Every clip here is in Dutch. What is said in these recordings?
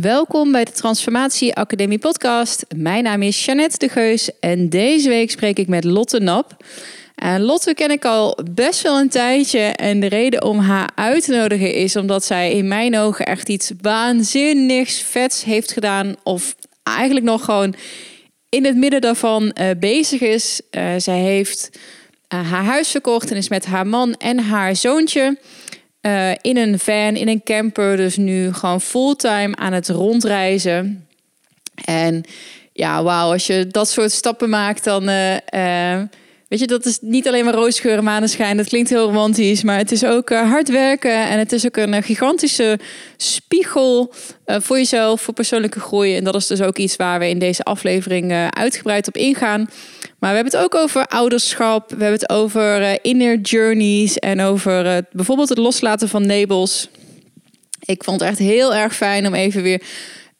Welkom bij de Transformatie Academie podcast. Mijn naam is Jeannette de Geus en deze week spreek ik met Lotte Nap. En Lotte ken ik al best wel een tijdje en de reden om haar uit te nodigen is omdat zij in mijn ogen echt iets waanzinnigs vets heeft gedaan of eigenlijk nog gewoon in het midden daarvan uh, bezig is. Uh, zij heeft uh, haar huis verkocht en is met haar man en haar zoontje uh, in een van, in een camper, dus nu gewoon fulltime aan het rondreizen. En ja, wauw, als je dat soort stappen maakt, dan. Uh, uh, weet je, dat is niet alleen maar roosgeur maneschijn. Dat klinkt heel romantisch, maar het is ook hard werken. En het is ook een gigantische spiegel voor jezelf, voor persoonlijke groei. En dat is dus ook iets waar we in deze aflevering uitgebreid op ingaan. Maar we hebben het ook over ouderschap. We hebben het over uh, inner journeys en over uh, bijvoorbeeld het loslaten van labels. Ik vond het echt heel erg fijn om even weer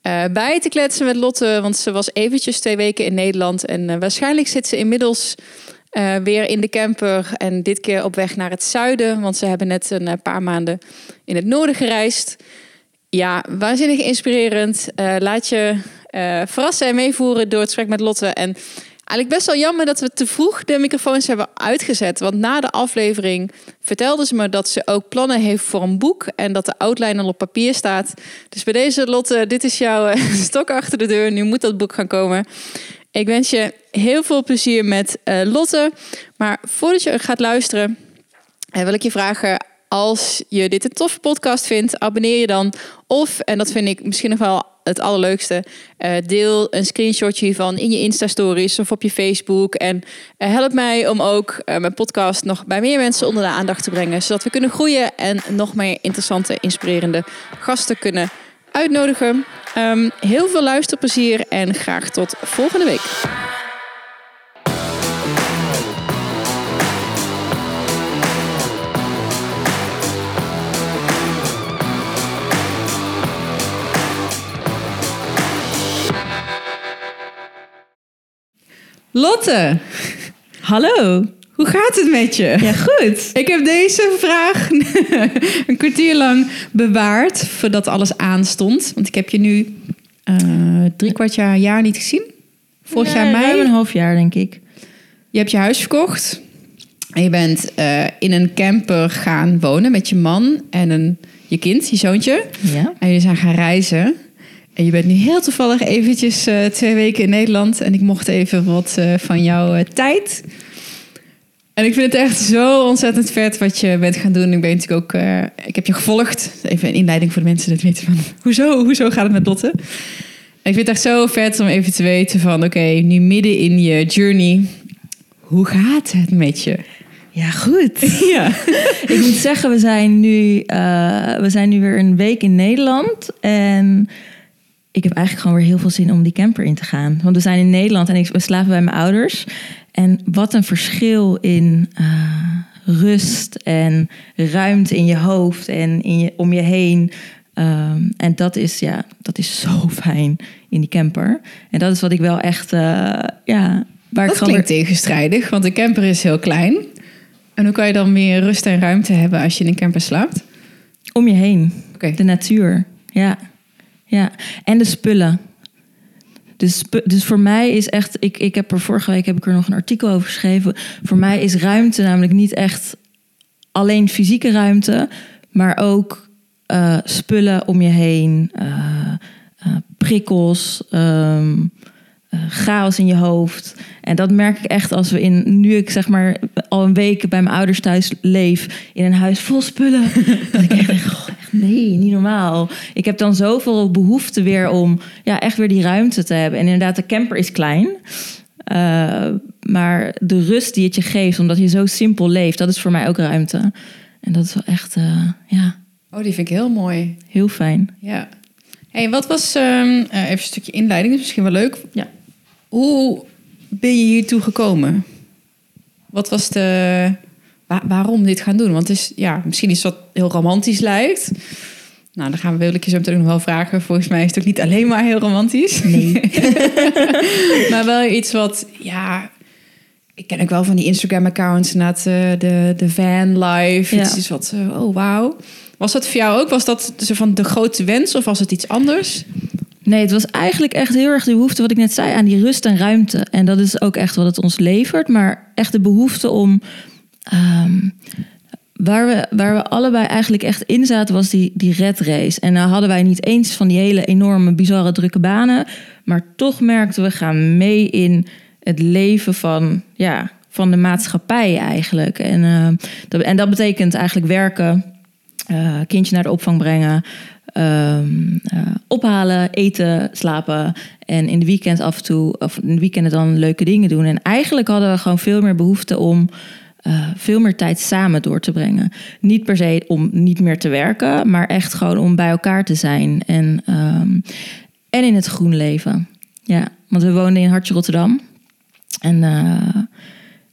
uh, bij te kletsen met Lotte. Want ze was eventjes twee weken in Nederland. En waarschijnlijk zit ze inmiddels weer in de camper. En dit keer op weg naar het zuiden. Want ze hebben net een paar maanden in het noorden gereisd. Ja, waanzinnig inspirerend. laat je verrassen en meevoeren door het gesprek met Lotte. En Eigenlijk best wel jammer dat we te vroeg de microfoons hebben uitgezet. Want na de aflevering vertelde ze me dat ze ook plannen heeft voor een boek. En dat de outline al op papier staat. Dus bij deze Lotte, dit is jouw eh, stok achter de deur. Nu moet dat boek gaan komen. Ik wens je heel veel plezier met uh, Lotte. Maar voordat je gaat luisteren, eh, wil ik je vragen als je dit een toffe podcast vindt, abonneer je dan. Of, en dat vind ik misschien nog wel het allerleukste, uh, deel een screenshotje hiervan in je Insta-stories of op je Facebook. En uh, help mij om ook uh, mijn podcast nog bij meer mensen onder de aandacht te brengen. Zodat we kunnen groeien en nog meer interessante, inspirerende gasten kunnen uitnodigen. Um, heel veel luisterplezier en graag tot volgende week. Lotte. Hallo. Hoe gaat het met je? Ja, goed. Ik heb deze vraag een kwartier lang bewaard voordat alles aanstond. Want ik heb je nu uh, drie kwart jaar, jaar niet gezien. Vorig jaar mei. een half jaar, denk ik. Je hebt je huis verkocht. En je bent uh, in een camper gaan wonen met je man en een, je kind, je zoontje. Ja. En jullie zijn gaan reizen. En je bent nu heel toevallig eventjes uh, twee weken in Nederland. En ik mocht even wat uh, van jouw uh, tijd. En ik vind het echt zo ontzettend vet wat je bent gaan doen. Ik ben natuurlijk ook... ik heb je gevolgd. Even een inleiding voor de mensen dat weten van... Hoezo, hoezo gaat het met Lotte? En ik vind het echt zo vet om even te weten van... Oké, okay, nu midden in je journey... Hoe gaat het met je? Ja, goed. Ja. ik moet zeggen, we zijn, nu, we zijn nu weer een week in Nederland. En ik heb eigenlijk gewoon weer heel veel zin om die camper in te gaan. Want we zijn in Nederland en ik, we slapen bij mijn ouders. En wat een verschil in uh, rust en ruimte in je hoofd en in je, om je heen. Um, en dat is, ja, dat is zo fijn in die camper. En dat is wat ik wel echt, uh, ja... Waar dat ik klinkt weer... tegenstrijdig, want de camper is heel klein. En hoe kan je dan meer rust en ruimte hebben als je in een camper slaapt? Om je heen. Okay. De natuur, ja. Ja, en de spullen. Dus, dus voor mij is echt, ik, ik heb er vorige week heb ik er nog een artikel over geschreven. Voor mij is ruimte namelijk niet echt alleen fysieke ruimte, maar ook uh, spullen om je heen, uh, uh, prikkels, um, chaos in je hoofd. En dat merk ik echt als we in, nu ik zeg maar al een week bij mijn ouders thuis leef, in een huis vol spullen. dat ik echt denk, nee, niet normaal. Ik heb dan zoveel behoefte weer om ja, echt weer die ruimte te hebben. En inderdaad, de camper is klein. Uh, maar de rust die het je geeft, omdat je zo simpel leeft, dat is voor mij ook ruimte. En dat is wel echt, uh, ja. Oh, die vind ik heel mooi. Heel fijn. Ja. Hey, wat was, um, uh, even een stukje inleiding, is misschien wel leuk. Ja. Hoe ben je hiertoe gekomen? Wat was de. Waar, waarom dit gaan doen? Want het is ja, misschien iets wat heel romantisch lijkt. Nou, dan gaan we, ik je zo meteen nog wel vragen. Volgens mij is het ook niet alleen maar heel romantisch. Nee. maar wel iets wat, ja... Ik ken ook wel van die Instagram-accounts, inderdaad, de, de van life. Ja. Het is wat, oh wauw. Was dat voor jou ook? Was dat zo van de grote wens of was het iets anders? Nee, het was eigenlijk echt heel erg de behoefte, wat ik net zei, aan die rust en ruimte. En dat is ook echt wat het ons levert. Maar echt de behoefte om. Ehm, waar, we, waar we allebei eigenlijk echt in zaten, was die, die red race. En nou hadden wij niet eens van die hele enorme, bizarre, drukke banen. Maar toch merkten we gaan mee in het leven van, ja, van de maatschappij eigenlijk. En, eh, dat, en dat betekent eigenlijk werken, eh, kindje naar de opvang brengen. ehm, eh, ophalen, eten, slapen. En in de weekend af en toe, of in de weekenden dan leuke dingen doen. En eigenlijk hadden we gewoon veel meer behoefte om eh, veel meer tijd samen door te brengen. Niet per se om niet meer te werken, maar echt gewoon om bij elkaar te zijn. En, ehm, en in het groen leven. Ja, want we woonden in Hartje Rotterdam. En eh,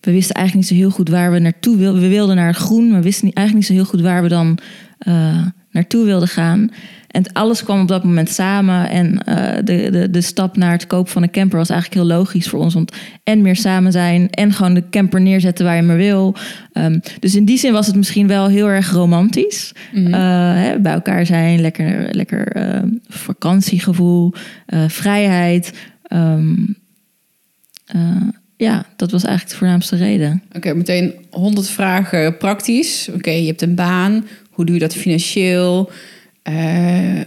we wisten eigenlijk niet zo heel goed waar we naartoe wilden. We wilden naar het groen, maar we wisten eigenlijk niet zo heel goed waar we dan eh, naartoe wilden gaan. En alles kwam op dat moment samen. En eh, de, de, de stap naar het kopen van een camper was eigenlijk heel logisch voor ons. Want en meer samen zijn en gewoon de camper neerzetten waar je maar wil. Ehm, dus in die zin was het misschien wel heel erg romantisch. Mhm. Eh, hè, bij elkaar zijn, lekker, lekker eh, vakantiegevoel, vrijheid. Ehm, eh, ja, dat was eigenlijk de voornaamste reden. Oké, meteen 100 vragen praktisch. Oké, je hebt een baan. Hoe doe je dat financieel? Eh,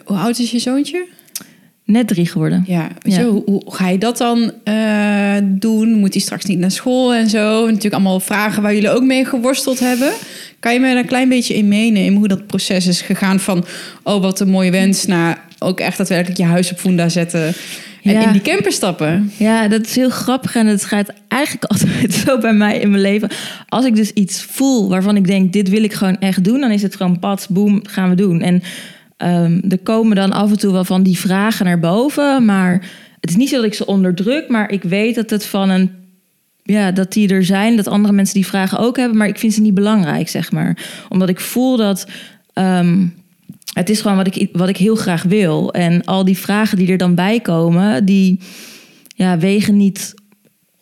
hoe oud is je zoontje? Net drie geworden. Ja, je, hoe, hoe ga je dat dan eh, doen? Moet hij straks niet naar school en zo? Natuurlijk allemaal vragen waar jullie ook mee geworsteld hebben. Kan je me er een klein beetje in meenemen hoe dat proces is gegaan van... oh, wat een mooie wens, naar ook echt daadwerkelijk je huis op funda zetten... en Ja. in die camper stappen? Ja, dat is heel grappig en het gaat eigenlijk altijd zo bij mij in mijn leven. Als ik dus iets voel waarvan ik denk, dit wil ik gewoon echt doen, dan is het gewoon pats, boem, gaan we doen. En ehm, er komen dan af en toe wel van die vragen naar boven, maar het is niet zo dat ik ze onderdruk, maar ik weet dat het van een ja, dat die er zijn, dat andere mensen die vragen ook hebben, maar ik vind ze niet belangrijk, zeg maar. Omdat ik voel dat ehm, het is gewoon wat ik, wat ik heel graag wil. En al die vragen die er dan bij komen, die ja, wegen niet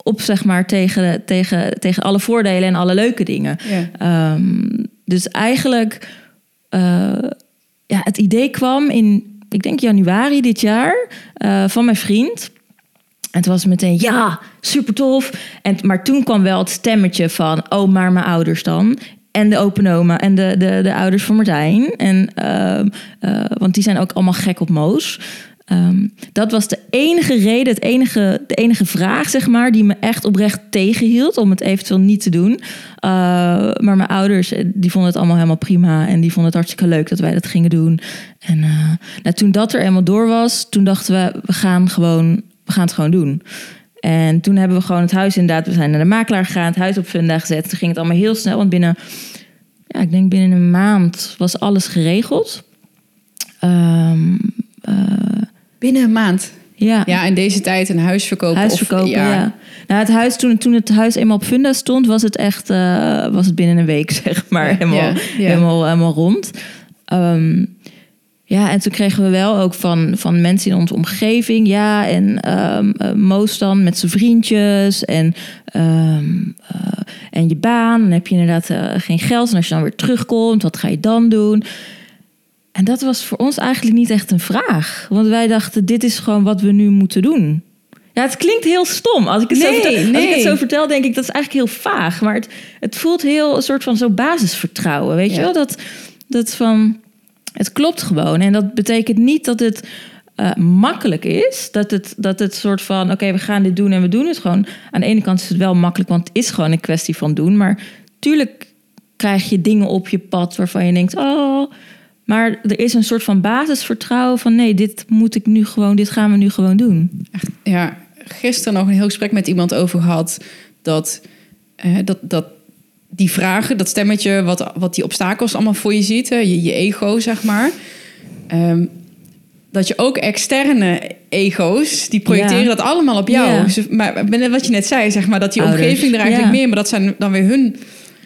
op, zeg maar, tegen, tegen, tegen alle voordelen en alle leuke dingen. Ja. Ehm, dus eigenlijk, eh, ja, het idee kwam in, ik denk januari dit jaar, eh, van mijn vriend. En het was meteen, ja, super tof. En, maar toen kwam wel het stemmetje van, oh, maar mijn ouders dan. En de open oma en de, de, de ouders van Martijn. En, ehm, eh, want die zijn ook allemaal gek op Moos. Ehm, dat was de enige reden, het enige, de enige vraag, zeg maar, die me echt oprecht tegenhield om het eventueel niet te doen. Uh, maar mijn ouders, eh, die vonden het allemaal helemaal prima en die vonden het hartstikke leuk dat wij dat gingen doen. En nou, toen dat er eenmaal door was, toen dachten we, we gaan gewoon, we gaan het gewoon doen. En toen hebben we gewoon het huis inderdaad, we zijn naar de makelaar gegaan, het huis op funda gezet. Toen ging het allemaal heel snel, want binnen, ja, ik denk binnen een maand was alles geregeld. Um, uh, Binnen een maand? Ja. Ja, in deze tijd een huis verkopen. Huis verkopen, of, ja. ja. Nou, het huis, toen, toen het huis eenmaal op funda stond, was het echt uh, was het binnen een week, zeg maar, helemaal, ja. helemaal, helemaal rond. Um, ja, en toen kregen we wel ook van, van mensen in onze omgeving, ja, en um, Moos dan met zijn vriendjes en, um, uh, en je baan. Dan heb je inderdaad uh, geen geld. En als je dan weer terugkomt, wat ga je dan doen? En dat was voor ons eigenlijk niet echt een vraag. Want wij dachten, dit is gewoon wat we nu moeten doen. Ja, het klinkt heel stom. Als ik het, nee, zo, vertel, nee. als ik het zo vertel, denk ik dat is eigenlijk heel vaag. Maar het, het voelt heel een soort van zo basisvertrouwen. Weet ja. je wel? Dat, dat van, het klopt gewoon. En dat betekent niet dat het uh, makkelijk is. Dat het, dat het soort van, oké, we gaan dit doen en we doen het gewoon. Aan de ene kant is het wel makkelijk, want het is gewoon een kwestie van doen. Maar tuurlijk krijg je dingen op je pad waarvan je denkt, oh... Maar er is een soort van basisvertrouwen van nee, dit moet ik nu gewoon, dit gaan we nu gewoon doen. Ja, gisteren nog een heel gesprek met iemand over gehad dat, eh, dat, dat die vragen, dat stemmetje, wat, wat die obstakels allemaal voor je ziet, hè, je, je ego zeg maar. Um, dat je ook externe ego's, die projecteren ja. dat allemaal op jou. Ja. Dus, maar wat je net zei, zeg maar, dat die Ouders. omgeving er eigenlijk Ja. meer, maar dat zijn dan weer hun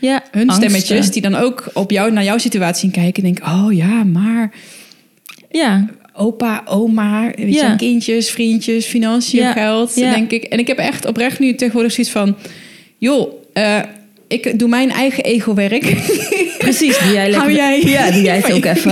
Ja, hun angsten. stemmetjes die dan ook op jou, naar jouw situatie zien kijken en denken: oh ja, maar Ja, opa, oma, weet Ja. je, kindjes, vriendjes, financiën, geld, denk ik. En ik heb echt oprecht nu tegenwoordig zoiets van: joh, eh, ik doe mijn eigen ego-werk. Precies, die jij lekker... Hou jij- Ja, die jij het ook even.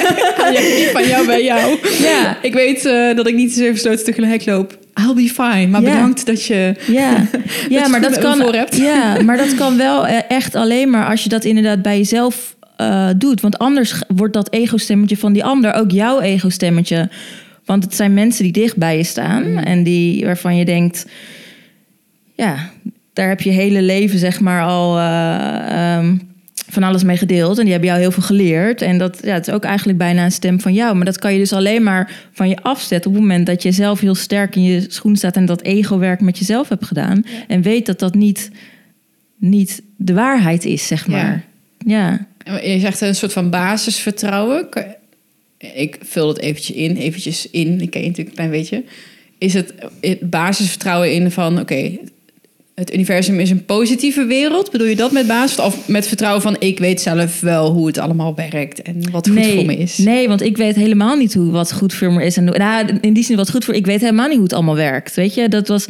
Haal jij van jou bij jou. Ja. Ik weet eh, dat ik niet zeven sloten tegelijk loop. I'll be fine. Maar bedankt dat je... Ja, ja je maar dat kan. voor hebt. Ja, maar dat kan wel eh, echt alleen maar als je dat inderdaad bij jezelf eh, doet. Want anders wordt dat ego-stemmetje van die ander ook jouw ego-stemmetje. Want het zijn mensen die dicht bij je staan Mm. en die waarvan je denkt, ja, daar heb je hele leven zeg maar al eh, ehm, van alles mee gedeeld en die hebben jou heel veel geleerd. En dat ja, het is ook eigenlijk bijna een stem van jou. Maar dat kan je dus alleen maar van je afzetten op het moment dat je zelf heel sterk in je schoen staat en dat ego-werk met jezelf hebt gedaan. En weet dat dat niet, niet de waarheid is, zeg maar. Ja. Je zegt een soort van basisvertrouwen. Ik vul het eventjes in, eventjes in. Ik ken je natuurlijk een klein beetje. Is het, het basisvertrouwen in van... Oké, het universum is een positieve wereld. Bedoel je dat met basis? Of met vertrouwen van... Ik weet zelf wel hoe het allemaal werkt. En wat goed nee, voor me is. Nee, want ik weet helemaal niet hoe wat goed voor me is. En, nou, in die zin wat goed voor Ik weet helemaal niet hoe het allemaal werkt. Weet je, dat was...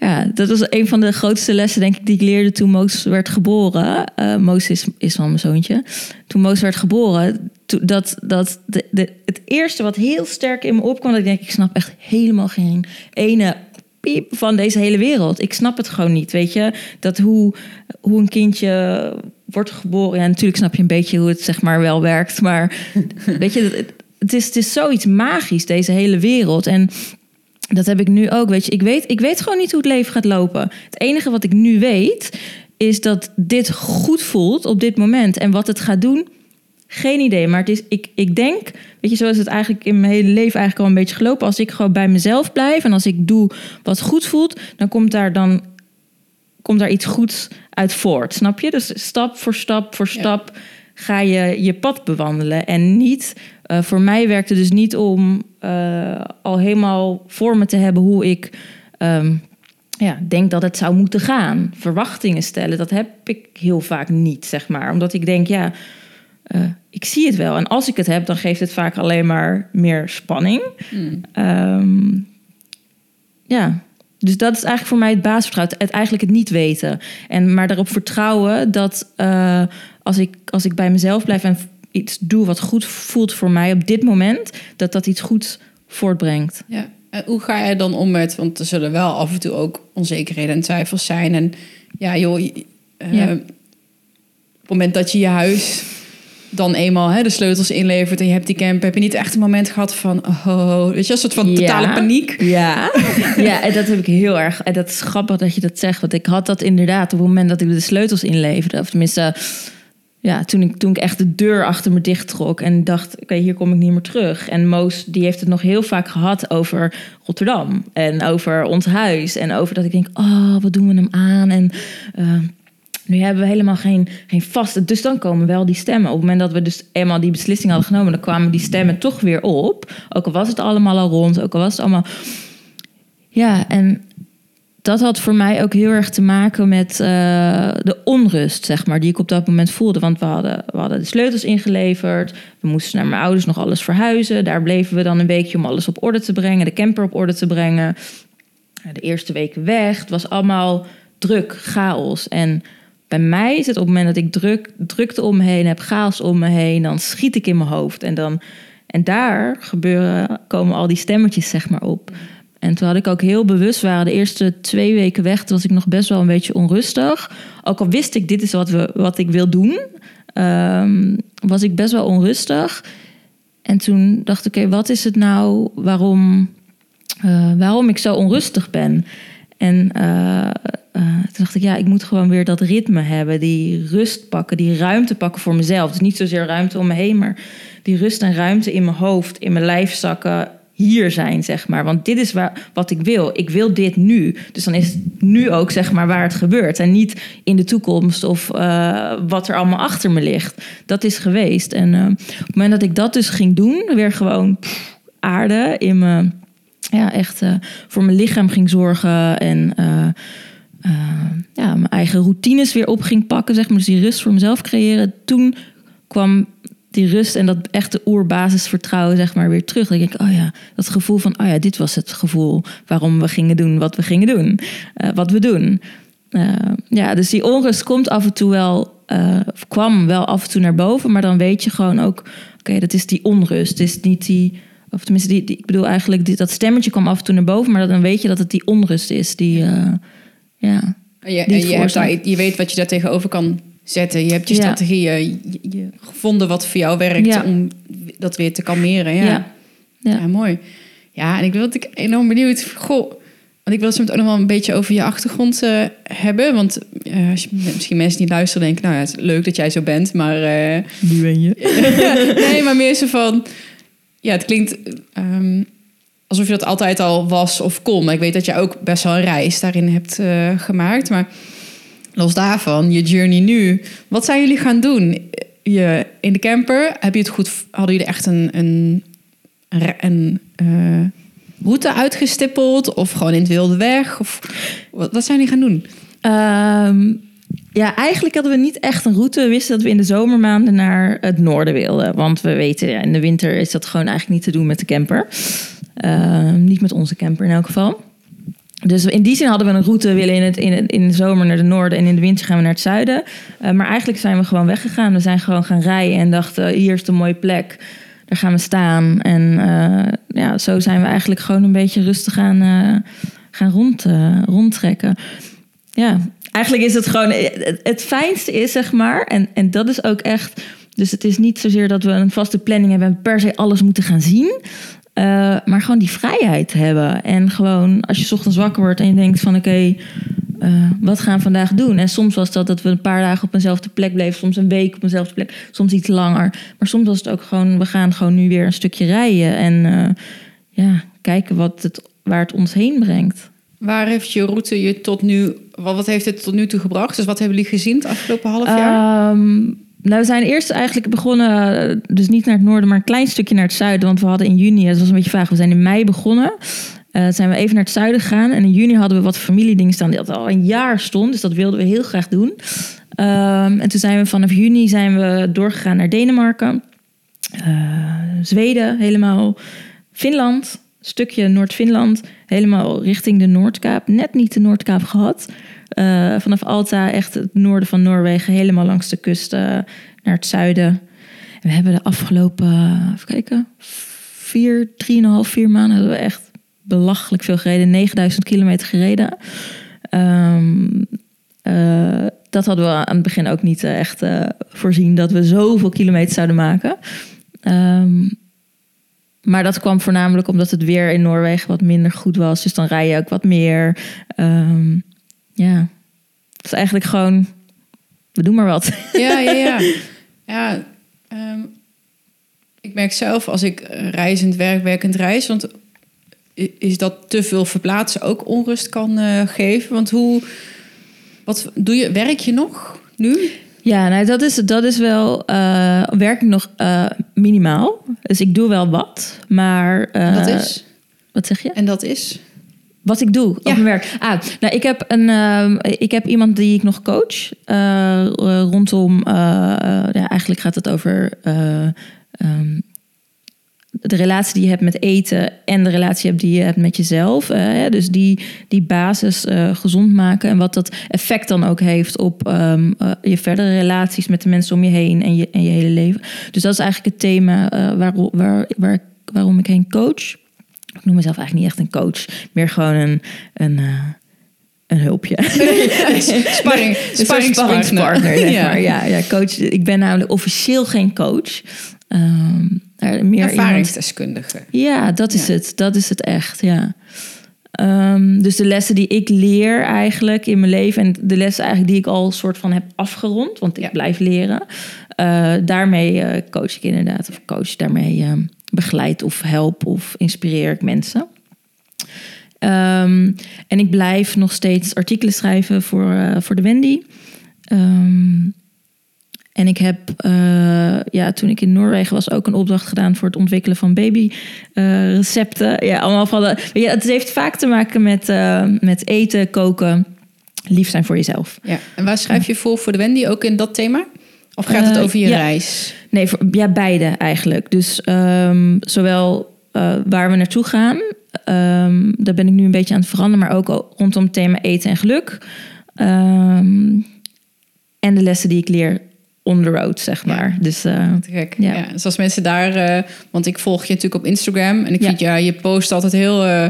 Ja, dat was een van de grootste lessen, denk ik, die ik leerde toen Moos werd geboren. Eh Moos is, is van mijn zoontje. Toen Moos werd geboren, to- dat, dat de, de, het eerste wat heel sterk in me opkwam, dat ik denk, ik snap echt helemaal geen ene piep van deze hele wereld. Ik snap het gewoon niet, weet je. Dat hoe, hoe een kindje wordt geboren. Ja, natuurlijk snap je een beetje hoe het zeg maar wel werkt. Maar weet je, het- het is, het is zoiets magisch, deze hele wereld. En dat heb ik nu ook, weet je. Ik weet, ik weet gewoon niet hoe het leven gaat lopen. Het enige wat ik nu weet, is dat dit goed voelt op dit moment. En wat het gaat doen, geen idee. Maar het is, ik, ik denk, weet je, zo is het eigenlijk in mijn hele leven eigenlijk al een beetje gelopen. Als ik gewoon bij mezelf blijf en als ik doe wat goed voelt, dan komt daar dan komt daar iets goeds uit voort. Snap je? Dus stap voor stap voor Ja. stap ga je je pad bewandelen. En niet, eh, voor mij werkt het dus niet om eh, al helemaal voor me te hebben hoe ik ehm, ja, denk dat het zou moeten gaan. Verwachtingen stellen, dat heb ik heel vaak niet, zeg maar. Omdat ik denk, ja, eh, ik zie het wel. En als ik het heb, dan geeft het vaak alleen maar meer spanning. Hmm. Ehm, ja, dus dat is eigenlijk voor mij het basisvertrouwen. Het eigenlijk het niet weten. En maar daarop vertrouwen dat eh, als, ik, als ik bij mezelf blijf en iets doe wat goed voelt voor mij op dit moment, dat dat iets goeds voortbrengt. Ja. En hoe ga je dan om met... Want er zullen wel af en toe ook onzekerheden en twijfels zijn. En ja, joh... eh, Ja. Op het moment dat je je huis dan eenmaal hè, de sleutels inlevert... en je hebt die camper... heb je niet echt een moment gehad van... Oh, weet je, een soort van totale Ja. paniek? Ja, ja, en dat heb ik heel erg. En dat is grappig dat je dat zegt. Want ik had dat inderdaad op het moment dat ik de sleutels inleverde. Of tenminste, ja, toen ik, toen ik echt de deur achter me dicht trok. En dacht, oké, hier kom ik niet meer terug. En Moos, die heeft het nog heel vaak gehad over Rotterdam. En over ons huis. En over dat ik denk, oh, wat doen we hem aan? En... eh, nu hebben we helemaal geen, geen vaste. Dus dan komen wel die stemmen. Op het moment dat we dus eenmaal die beslissing hadden genomen, dan kwamen die stemmen toch weer op. Ook al was het allemaal al rond, ook al was het allemaal. Ja, en dat had voor mij ook heel erg te maken met eh, de onrust, zeg maar, die ik op dat moment voelde. Want we hadden, we hadden de sleutels ingeleverd. We moesten naar mijn ouders nog alles verhuizen. Daar bleven we dan een weekje om alles op orde te brengen, de camper op orde te brengen. De eerste weken weg. Het was allemaal druk, chaos. En bij mij is het op het moment dat ik druk, drukte om me heen heb, chaos om me heen, dan schiet ik in mijn hoofd. En, dan, en daar gebeuren, komen al die stemmetjes zeg maar op. En toen had ik ook heel bewust, waren de eerste twee weken weg, toen was ik nog best wel een beetje onrustig. Ook al wist ik, dit is wat, we, wat ik wil doen, ehm, was ik best wel onrustig. En toen dacht ik, oké, wat is het nou waarom, eh, waarom ik zo onrustig ben? En eh, eh, toen dacht ik, ja, ik moet gewoon weer dat ritme hebben, die rust pakken, die ruimte pakken voor mezelf. Dus niet zozeer ruimte om me heen, maar die rust en ruimte in mijn hoofd, in mijn lijfzakken, hier zijn, zeg maar. Want dit is waar, wat ik wil. Ik wil dit nu. Dus dan is het nu ook, zeg maar, waar het gebeurt. En niet in de toekomst of eh, wat er allemaal achter me ligt. Dat is geweest. En eh, op het moment dat ik dat dus ging doen, weer gewoon aarde in mijn... Ja, echt voor mijn lichaam ging zorgen en... eh, ja, mijn eigen routines weer op ging pakken, zeg maar. Dus die rust voor mezelf creëren. Toen kwam die rust en dat echte oerbasisvertrouwen, zeg maar, weer terug. Dan denk ik, oh ja, dat gevoel van, oh ja, dit was het gevoel waarom we gingen doen wat we gingen doen. eh, wat we doen. Eh, ja, dus die onrust komt af en toe wel, of kwam wel af en toe naar boven, maar dan weet je gewoon ook, oké, dat is die onrust. Het is niet die, of tenminste, die, ik bedoel eigenlijk, die, dat stemmetje kwam af en toe naar boven, maar dan weet je dat het die onrust is. Die, ja, en je, en je, hebt daar, je weet wat je daar tegenover kan zetten. Je hebt je strategieën je, je, gevonden wat voor jou werkt om dat weer te kalmeren. Ja. Ja. ja. mooi. Ja, en ik ben ik enorm benieuwd. Goh, want ik wil het ook nog wel een beetje over je achtergrond uh, hebben. Want uh, als je, misschien mensen die luisteren denken... nou ja, het is leuk dat jij zo bent, maar... Uh, Wie ben je? nee, maar meer zo van... Ja, het klinkt um, alsof je dat altijd al was of kon. Maar ik weet dat je ook best wel een reis daarin hebt gemaakt. Maar los daarvan, je journey nu. Wat zijn jullie gaan doen? Je, in de camper, heb je het goed... Hadden jullie echt een... een, een, een route uitgestippeld of gewoon in het wilde weg? Of wat, zijn die gaan doen? Ehm, ja, eigenlijk hadden we niet echt een route. We wisten dat we in de zomermaanden naar het noorden wilden. Want we weten, ja, in de winter is dat gewoon eigenlijk niet te doen met de camper. Ehm, niet met onze camper in elk geval. Dus in die zin hadden we een route willen in, het, in, het, in de zomer naar de noorden en in de winter gaan we naar het zuiden. Uh, maar eigenlijk zijn we gewoon weggegaan. We zijn gewoon gaan rijden en dachten: hier is de mooie plek daar gaan we staan. En uh, ja, zo zijn we eigenlijk gewoon een beetje rustig aan uh, gaan rond, rondtrekken. Ja, eigenlijk is het gewoon... Het, fijnste is, zeg maar, en, en dat is ook echt... Dus het is niet zozeer dat we een vaste planning hebben... en per se alles moeten gaan zien. Maar gewoon die vrijheid hebben. En gewoon als je ochtends wakker wordt en je denkt van... oké, uh, wat gaan we vandaag doen? En soms was dat dat we een paar dagen op eenzelfde plek bleven, soms een week op eenzelfde plek, soms iets langer. Maar soms was het ook gewoon, we gaan gewoon nu weer een stukje rijden en uh, ja, kijken wat het, waar het ons heen brengt. Waar heeft je route je tot nu, wat heeft het tot nu toe gebracht? Dus wat hebben jullie gezien het afgelopen half jaar? Um, nou, we zijn eerst eigenlijk begonnen, dus niet naar het noorden, maar een klein stukje naar het zuiden. Want we hadden in juni, het was een beetje vaag, we zijn in mei begonnen. Uh, zijn we even naar het zuiden gegaan. En in juni hadden we wat familiedingen staan die al een jaar stond. Dus dat wilden we heel graag doen. Um, en toen zijn we vanaf juni zijn we doorgegaan naar Denemarken. Uh, Zweden, helemaal Finland. Stukje Noord-Finland. Helemaal richting de Noordkaap. Net niet de Noordkaap gehad. Uh, vanaf Alta, echt het noorden van Noorwegen. Helemaal langs de kust naar het zuiden. En we hebben de afgelopen, even kijken, vier, drieënhalf, vier maanden hebben we echt belachelijk veel gereden. 9000 kilometer gereden. Uh, dat hadden we aan het begin ook niet eh, echt voorzien dat we zoveel kilometers zouden maken. Um, maar dat kwam voornamelijk omdat het weer in Noorwegen wat minder goed was. Dus dan rij je ook wat meer. Um, ja, het is eigenlijk gewoon, we doen maar wat. Ja, ja, ja. ja um, ik merk zelf als ik reizend werk, werkend reis. Want is dat te veel verplaatsen ook onrust kan uh, geven? Want hoe, wat doe je, werk je nog nu? Ja, nou, dat, is, dat is wel, uh, werk ik nog uh, minimaal. Dus ik doe wel wat, maar... dat is? Wat zeg je? En dat is? Wat ik doe op mijn werk. Ah, nou, ik heb, een, uh, ik heb iemand die ik nog coach. Uh, rondom, ja, eigenlijk gaat het over um, de relatie die je hebt met eten en de relatie die je hebt met jezelf. Dus die, die basis gezond maken en wat dat effect dan ook heeft op um, uh, je verdere relaties met de mensen om je heen en je, en je hele leven. Dus dat is eigenlijk het thema waar, waar, waar, waarom ik heen coach. Ik noem mezelf eigenlijk niet echt een coach, meer gewoon een. een een hulpje. Sparring, sparringspartner. Ja. ja, ja, coach. Ik ben namelijk officieel geen coach. Um, meer Ervaringsdeskundige. Ja, dat is het. Dat is het echt, ja. Um, dus de lessen die ik leer eigenlijk in mijn leven... en de lessen eigenlijk die ik al soort van heb afgerond... want ik blijf leren... Uh, daarmee uh, coach ik inderdaad. Of coach daarmee uh, begeleid of help of inspireer ik mensen. Um, en ik blijf nog steeds artikelen schrijven voor, voor de Wendy... Um, en ik heb, uh, ja, toen ik in Noorwegen was, ook een opdracht gedaan voor het ontwikkelen van babyrecepten. Uh, ja, allemaal van de, het heeft vaak te maken met, met eten, koken, lief zijn voor jezelf. Ja, en waar schrijf je voor voor de Wendy ook in dat thema? Of gaat het over je reis? Nee, voor, ja, beide eigenlijk. Dus um, zowel waar we naartoe gaan, um, daar ben ik nu een beetje aan het veranderen, maar ook rondom het thema eten en geluk. Ehm, en de lessen die ik leer on the road, zeg maar. Dus uh, gek. Ja. Ja. Dus als mensen daar... eh, want ik volg je natuurlijk op Instagram. En ik Ja. vind ja, je post altijd heel eh,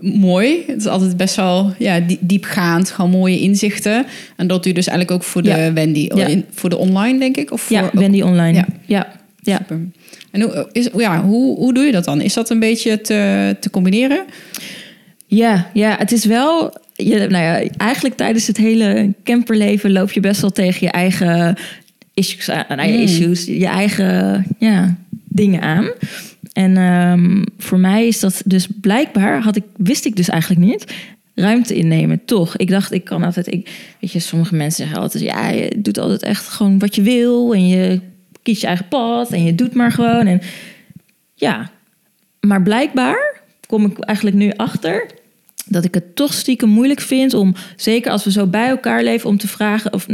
mooi. Het is altijd best wel ja, die- diepgaand. Gewoon mooie inzichten. En dat je dus eigenlijk ook voor de Ja. Wendy. Ja. In, voor de online, denk ik? Of voor ja, ook- Wendy online. Ja. Ja. Super. En hoe, is, ja, hoe, hoe doe je dat dan? Is dat een beetje te, te combineren? Ja, ja, het is wel. Je, nou ja, eigenlijk tijdens het hele camperleven loop je best wel tegen je eigen issues aan. Nou ja, Mm. issues, je eigen ja, dingen aan. En ehm, voor mij is dat dus blijkbaar, had ik, wist ik dus eigenlijk niet, ruimte innemen, toch. Ik dacht, ik kan altijd, ik, weet je, sommige mensen zeggen altijd, ja, je doet altijd echt gewoon wat je wil en je kiest je eigen pad en je doet maar gewoon. En ja, maar blijkbaar kom ik eigenlijk nu achter dat ik het toch stiekem moeilijk vind om, zeker als we zo bij elkaar leven, om te vragen, of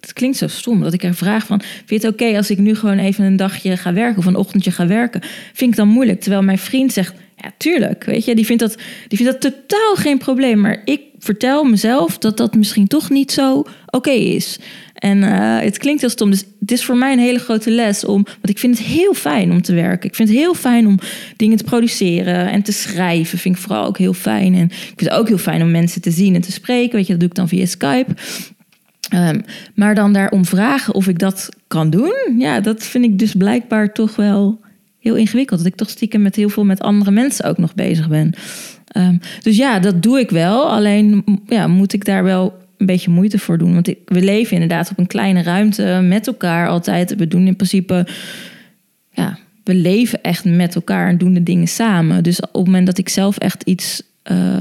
het klinkt zo stom, dat ik er vraag van, vind je het oké als ik nu gewoon even een dagje ga werken of een ochtendje ga werken? Vind ik dan moeilijk, terwijl mijn vriend zegt, ja tuurlijk, weet je, die vindt dat, die vindt dat totaal geen probleem, maar ik vertel mezelf dat dat misschien toch niet zo oké is. En eh, het klinkt heel stom. Dus het is voor mij een hele grote les om. Want ik vind het heel fijn om te werken. Ik vind het heel fijn om dingen te produceren en te schrijven. Vind ik vooral ook heel fijn. En ik vind het ook heel fijn om mensen te zien en te spreken. Weet je, dat doe ik dan via Skype. Ehm, maar dan daarom vragen of ik dat kan doen. Ja, dat vind ik dus blijkbaar toch wel heel ingewikkeld. Dat ik toch stiekem met heel veel met andere mensen ook nog bezig ben. Ehm, dus ja, dat doe ik wel. Alleen ja, moet ik daar wel een beetje moeite voor doen. Want ik, we leven inderdaad op een kleine ruimte met elkaar altijd. We doen in principe, ja, we leven echt met elkaar en doen de dingen samen. Dus op het moment dat ik zelf echt iets eh,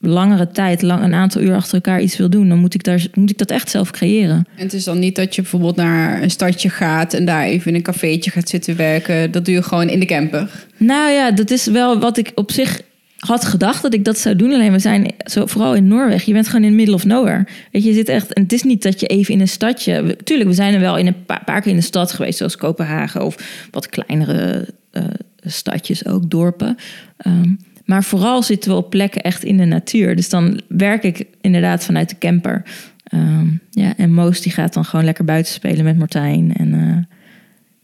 langere tijd, lang, een aantal uur achter elkaar iets wil doen, dan moet ik, daar, moet ik dat echt zelf creëren. En het is dan niet dat je bijvoorbeeld naar een stadje gaat en daar even in een cafeetje gaat zitten werken. Dat doe je gewoon in de camper. Nou ja, dat is wel wat ik op zich had gedacht dat ik dat zou doen. Alleen we zijn zo, vooral in Noorwegen. Je bent gewoon in middle of nowhere. Weet je, je zit echt. En het is niet dat je even in een stadje. tuurlijk, we zijn er wel in een paar, paar keer in de stad geweest, zoals Kopenhagen of wat kleinere eh, stadjes, ook dorpen. Ehm, maar vooral zitten we op plekken echt in de natuur. Dus dan werk ik inderdaad vanuit de camper. Ehm, ja, en Moos die gaat dan gewoon lekker buiten spelen met Martijn. En eh,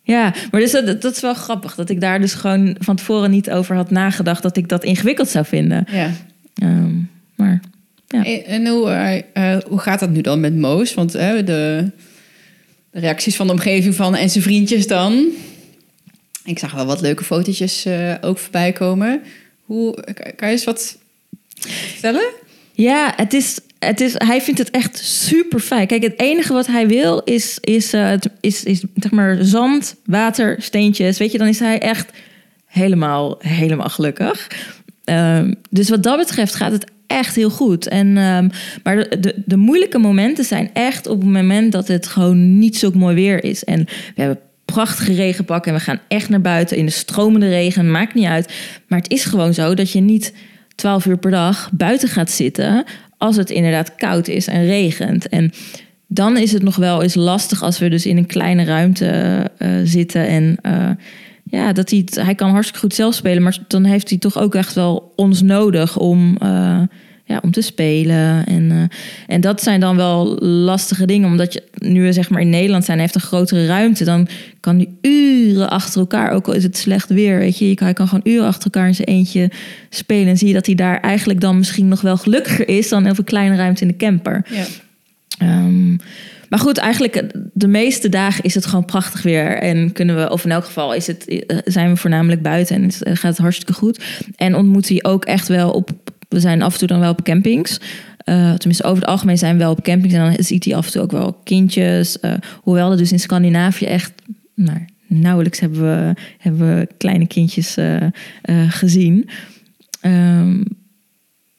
ja, maar dus dat, dat is wel grappig. Dat ik daar dus gewoon van tevoren niet over had nagedacht dat ik dat ingewikkeld zou vinden. Ja. Ehm, maar Ja. En, en hoe, eh, eh, hoe gaat dat nu dan met Moos? Want de, de reacties van de omgeving van en zijn vriendjes dan. Ik zag wel wat leuke fotootjes eh, ook voorbij komen. Hoe, kan je eens wat vertellen? Ja, het is, het is, hij vindt het echt super fijn. Kijk, het enige wat hij wil is, is, eh, is, is zeg maar zand, water, steentjes. Weet je, dan is hij echt helemaal, helemaal gelukkig. Ehm, dus wat dat betreft gaat het echt heel goed. En, ehm, maar de, de, de moeilijke momenten zijn echt op het moment dat het gewoon niet zo mooi weer is. En we hebben prachtige regenpakken en we gaan echt naar buiten in de stromende regen. Maakt niet uit. Maar het is gewoon zo dat je niet 12 uur per dag buiten gaat zitten als het inderdaad koud is en regent. En dan is het nog wel eens lastig als we dus in een kleine ruimte eh, zitten en eh, ja, dat hij, het- hij kan hartstikke goed zelf spelen, maar dan heeft hij toch ook echt wel ons nodig om, eh, ja, om te spelen. En, eh, en dat zijn dan wel lastige dingen, omdat je nu we zeg maar in Nederland zijn, heeft een grotere ruimte, dan kan hij uren achter elkaar, ook al is het slecht weer, weet je, hij kan gewoon uren achter elkaar in zijn eentje spelen. En zie je dat hij daar eigenlijk dan misschien nog wel gelukkiger is dan op een kleine ruimte in de camper. Ja. Ehm, maar goed, eigenlijk de meeste dagen is het gewoon prachtig weer. En kunnen we, of in elk geval is het, eh, zijn we voornamelijk buiten en eh, gaat het hartstikke goed. En ontmoet hij ook echt wel op, we zijn af en toe dan wel op campings. Eh, tenminste, over het algemeen zijn we wel op campings. En dan ziet hij af en toe ook wel kindjes. eh, hoewel er dus in Scandinavië echt, nou, nauwelijks hebben we, hebben kleine kindjes eh, gezien. Ehm,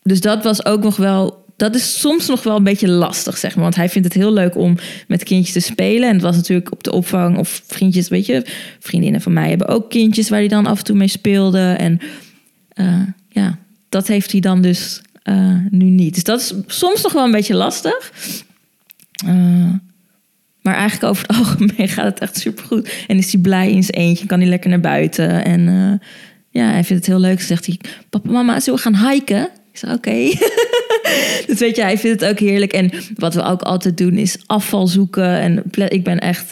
dus dat was ook nog wel. Dat is soms nog wel een beetje lastig, zeg maar. Want hij vindt het heel leuk om met kindjes te spelen. En het was natuurlijk op de opvang of vriendjes, weet je. Vriendinnen van mij hebben ook kindjes waar hij dan af en toe mee speelde. En ja, dat heeft hij dan dus eh, nu niet. Dus dat is soms nog wel een beetje lastig. Eh, maar eigenlijk over het algemeen gaat het echt supergoed. En is hij blij in zijn eentje, kan hij lekker naar buiten. En eh, ja, hij vindt het heel leuk. Zegt hij, papa, mama, zullen we gaan hiken? Ik zei, oké. dus weet je, hij vindt het ook heerlijk. En wat we ook altijd doen is afval zoeken. En ik ben echt...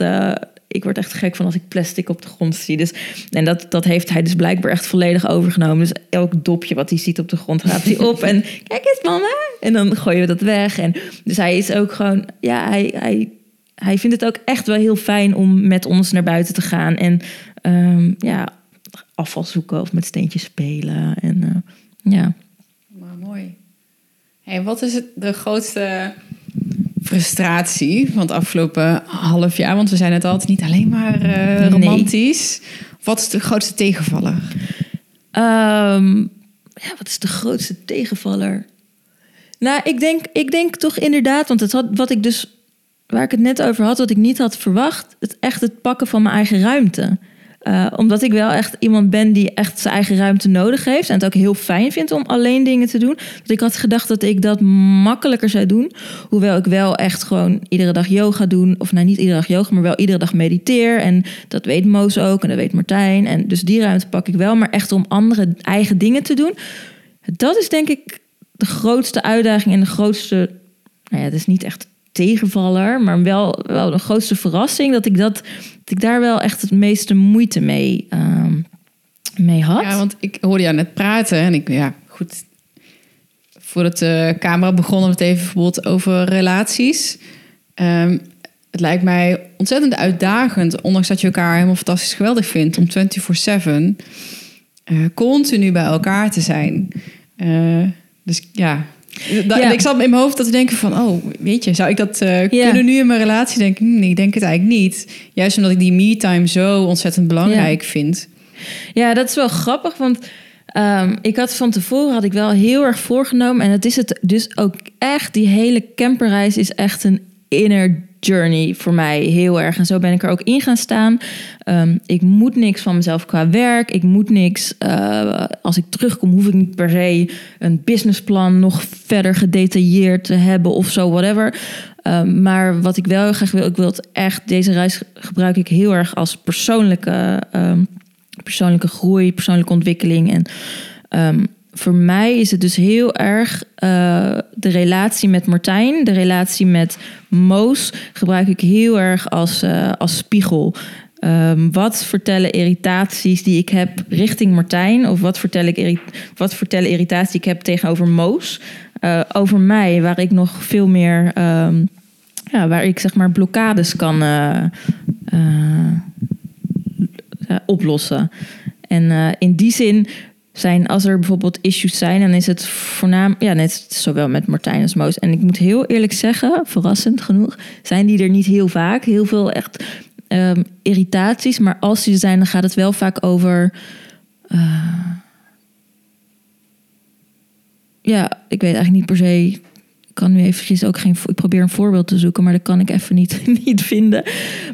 ik word echt gek van als ik plastic op de grond zie. Dus, en dat, dat heeft hij dus blijkbaar echt volledig overgenomen. Dus elk dopje wat hij ziet op de grond gaat hij op. en kijk eens mama. En dan gooien we dat weg. En dus hij is ook gewoon... Ja, hij, hij, hij vindt het ook echt wel heel fijn om met ons naar buiten te gaan. En um, ja, afval zoeken of met steentjes spelen. En uh, ja. Maar mooi. Hey, wat is het, de grootste frustratie van het afgelopen half jaar? Want we zijn het altijd niet alleen maar uh, romantisch. Wat is de grootste tegenvaller? Um, ja, wat is de grootste tegenvaller? Nou, ik denk, ik denk toch inderdaad, want het had, wat ik dus, waar ik het net over had, wat ik niet had verwacht, het echt het pakken van mijn eigen ruimte. Uh, omdat ik wel echt iemand ben die echt zijn eigen ruimte nodig heeft. En het ook heel fijn vindt om alleen dingen te doen. Dus ik had gedacht dat ik dat makkelijker zou doen. Hoewel ik wel echt gewoon iedere dag yoga doe. Of nou niet iedere dag yoga, maar wel iedere dag mediteer. En dat weet Moos ook en dat weet Martijn. En dus die ruimte pak ik wel. Maar echt om andere eigen dingen te doen. Dat is denk ik de grootste uitdaging en de grootste... Nou ja, het is niet echt tegenvaller, maar wel, wel de grootste verrassing dat ik dat, dat ik daar wel echt het meeste moeite mee, um, mee had. Ja, want ik hoorde jou net praten en ik, ja, goed. Voordat de camera begon, het even bijvoorbeeld over relaties. Um, het lijkt mij ontzettend uitdagend, ondanks dat je elkaar helemaal fantastisch geweldig vindt, om 24/7 uh, continu bij elkaar te zijn. Uh, dus ja, ja. Ik zat in mijn hoofd dat te denken van, oh, weet je, zou ik dat uh, kunnen nu in mijn relatie denken? Nee, ik denk het eigenlijk niet. Juist omdat ik die me-time zo ontzettend belangrijk vind. Ja, dat is wel grappig, want um, ik had van tevoren had ik wel heel erg voorgenomen en het is het dus ook echt. Die hele camperreis is echt een inner journey voor mij heel erg. En zo ben ik er ook in gaan staan. Um, ik moet niks van mezelf qua werk. Ik moet niks. Uh, als ik terugkom, hoef ik niet per se een businessplan nog verder gedetailleerd te hebben of zo, whatever. Um, maar wat ik wel graag wil, ik wil het echt. Deze reis gebruik ik heel erg als persoonlijke, um, persoonlijke groei, persoonlijke ontwikkeling. En voor mij is het dus heel erg uh, de relatie met Martijn, de relatie met Moos, gebruik ik heel erg als, uh, als spiegel. Um, wat vertellen irritaties die ik heb richting Martijn? Of wat, vertel ik wat vertellen irritaties die ik heb tegenover Moos? Uh, over mij, waar ik nog veel meer. Um, ja, waar ik zeg maar blokkades kan oplossen. En in die zin zijn als er bijvoorbeeld issues zijn, dan is het voornamelijk, ja, net zowel met Martijn als Moos. En ik moet heel eerlijk zeggen, verrassend genoeg, zijn die er niet heel vaak. Heel veel echt um, irritaties, maar als die er zijn, dan gaat het wel vaak over. Uh, ja, ik weet eigenlijk niet per se. Kan nu eventjes ook geen. Ik probeer een voorbeeld te zoeken, maar dat kan ik even niet, niet vinden.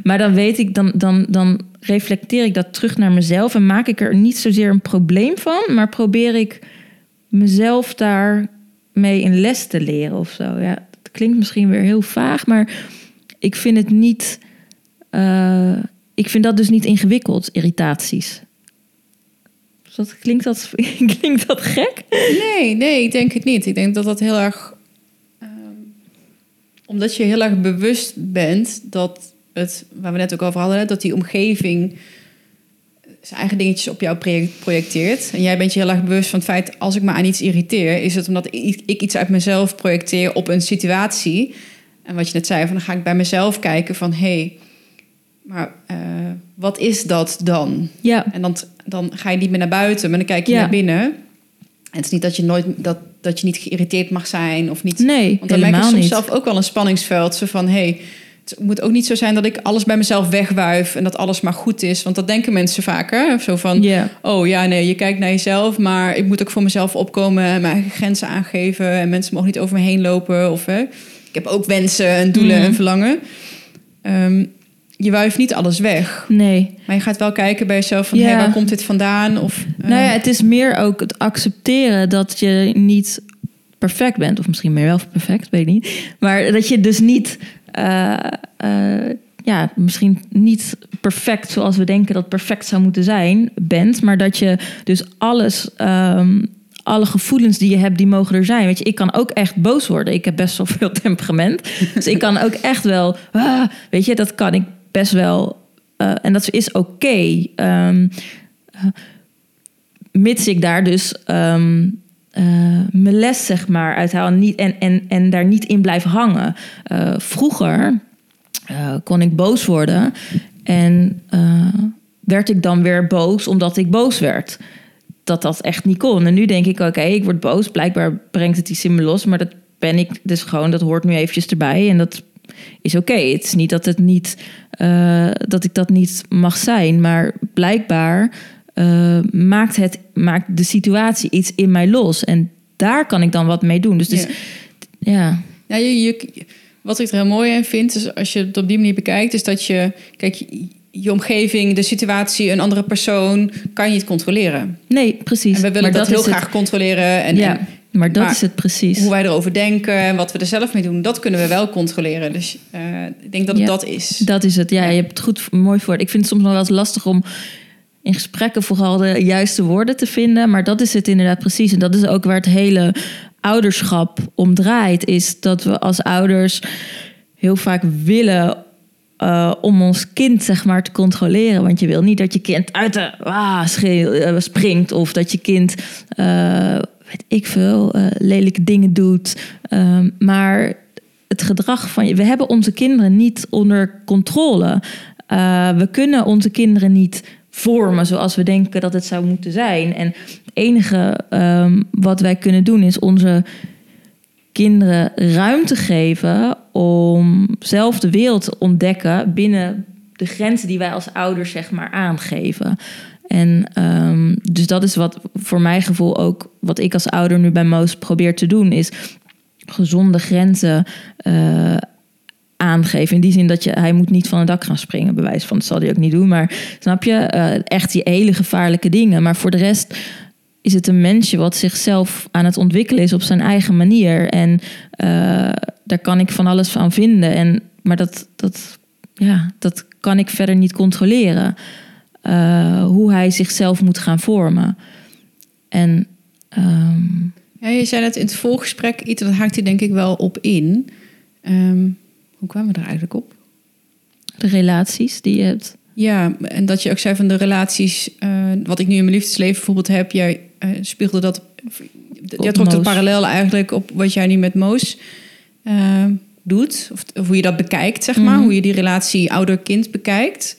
Maar dan weet ik, dan, dan, dan reflecteer ik dat terug naar mezelf en maak ik er niet zozeer een probleem van, maar probeer ik mezelf daar mee in les te leren of zo. Ja, dat klinkt misschien weer heel vaag, maar ik vind het niet. Uh, ik vind dat dus niet ingewikkeld, irritaties. Dat, klinkt, dat, klinkt dat gek? Nee, nee, ik denk het niet. Ik denk dat dat heel erg. Omdat je heel erg bewust bent dat het, waar we net ook over hadden, dat die omgeving zijn eigen dingetjes op jou projecteert. En jij bent je heel erg bewust van het feit, als ik me aan iets irriteer, is het omdat ik iets uit mezelf projecteer op een situatie. En wat je net zei, van dan ga ik bij mezelf kijken van hé, hey, maar uh, wat is dat dan? Ja. En dan, dan ga je niet meer naar buiten, maar dan kijk je naar binnen. En het is niet dat je nooit dat, dat je niet geïrriteerd mag zijn of niet. Nee, Want dan merk je soms zelf ook wel een spanningsveld. Zo van hé, hey, het moet ook niet zo zijn dat ik alles bij mezelf wegwuif en dat alles maar goed is. Want dat denken mensen vaker. Zo van, oh ja, nee, je kijkt naar jezelf, maar ik moet ook voor mezelf opkomen en mijn eigen grenzen aangeven. En mensen mogen niet over me heen lopen. Of hè, ik heb ook wensen en doelen en mhm. verlangen. Um, je wuift niet alles weg. Nee. Maar je gaat wel kijken bij jezelf van, ja. waar komt dit vandaan? Of, Nou ja, ehm, het is meer ook het accepteren dat je niet perfect bent. Of misschien meer wel perfect, weet ik niet. Maar dat je dus niet uh, uh, ja, misschien niet perfect zoals we denken dat perfect zou moeten zijn, bent. Maar dat je dus alles, um, alle gevoelens die je hebt, die mogen er zijn. Weet je, ik kan ook echt boos worden. Ik heb best wel veel temperament. dus ik kan ook echt wel, ah, weet je, dat kan ik best wel. Uh, en dat is oké. Um, uh, mits ik daar dus um, uh, mijn les, zeg maar, uithaal niet, en, en, en daar niet in blijf hangen. vroeger kon ik boos worden en werd ik dan weer boos omdat ik boos werd dat dat echt niet kon. En nu denk ik, oké, ik word boos. Blijkbaar brengt het iets in me los. Maar dat ben ik dus gewoon, dat hoort nu eventjes erbij. En dat is oké. Het is niet dat, het niet, uh, dat ik dat niet mag zijn. Maar blijkbaar uh, maakt, het, maakt de situatie iets in mij los. En daar kan ik dan wat mee doen. Dus, dus ja. ja. ja je, je, wat ik er heel mooi in vind, is als je het op die manier bekijkt, is dat je, kijk, je omgeving, de situatie, een andere persoon, kan je niet controleren. Nee, precies. En we willen dat, heel graag controleren. En, ja, maar dat is het precies. Hoe wij erover denken en wat we er zelf mee doen, dat kunnen we wel controleren. Dus uh, ik denk dat het dat is. Dat is het, ja, Je hebt het goed mooi voor. Ik vind het soms nog wel eens lastig om in gesprekken vooral de juiste woorden te vinden. Maar dat is het inderdaad precies. En dat is ook waar het hele ouderschap om draait. Is dat we als ouders heel vaak willen uh, om ons kind zeg maar te controleren. Want je wil niet dat je kind uit de ah, schreeuw, uh, springt of dat je kind, uh, weet ik veel, lelijke dingen doet. Ehm, maar het gedrag van je, we hebben onze kinderen niet onder controle. we kunnen onze kinderen niet vormen zoals we denken dat het zou moeten zijn. En het enige um, wat wij kunnen doen is onze kinderen ruimte geven om zelf de wereld te ontdekken binnen de grenzen die wij als ouders zeg maar aangeven. En um, dus dat is wat voor mijn gevoel ook wat ik als ouder nu bij Moos probeer te doen, is gezonde grenzen uh, aangeven. In die zin dat je, hij moet niet van het dak gaan springen, bewijs van, dat zal hij ook niet doen. Maar snap je, uh, echt die hele gevaarlijke dingen. Maar voor de rest is het een mensje wat zichzelf aan het ontwikkelen is op zijn eigen manier. En uh, daar kan ik van alles van vinden. En, maar dat, dat, ja, dat kan ik verder niet controleren. Uh, hoe hij zichzelf moet gaan vormen. En. Um, ja, je zei net in het voorgesprek iets, dat haakt hij denk ik wel op in. Um, hoe kwamen we er eigenlijk op? De relaties die je hebt. Ja, en dat je ook zei van de relaties, uh, wat ik nu in mijn liefdesleven bijvoorbeeld heb, jij uh, spiegelde dat, jij trok het parallel eigenlijk op wat jij nu met Moos uh, doet, of, of, hoe je dat bekijkt, zeg maar, mm hoe je die relatie ouder-kind bekijkt.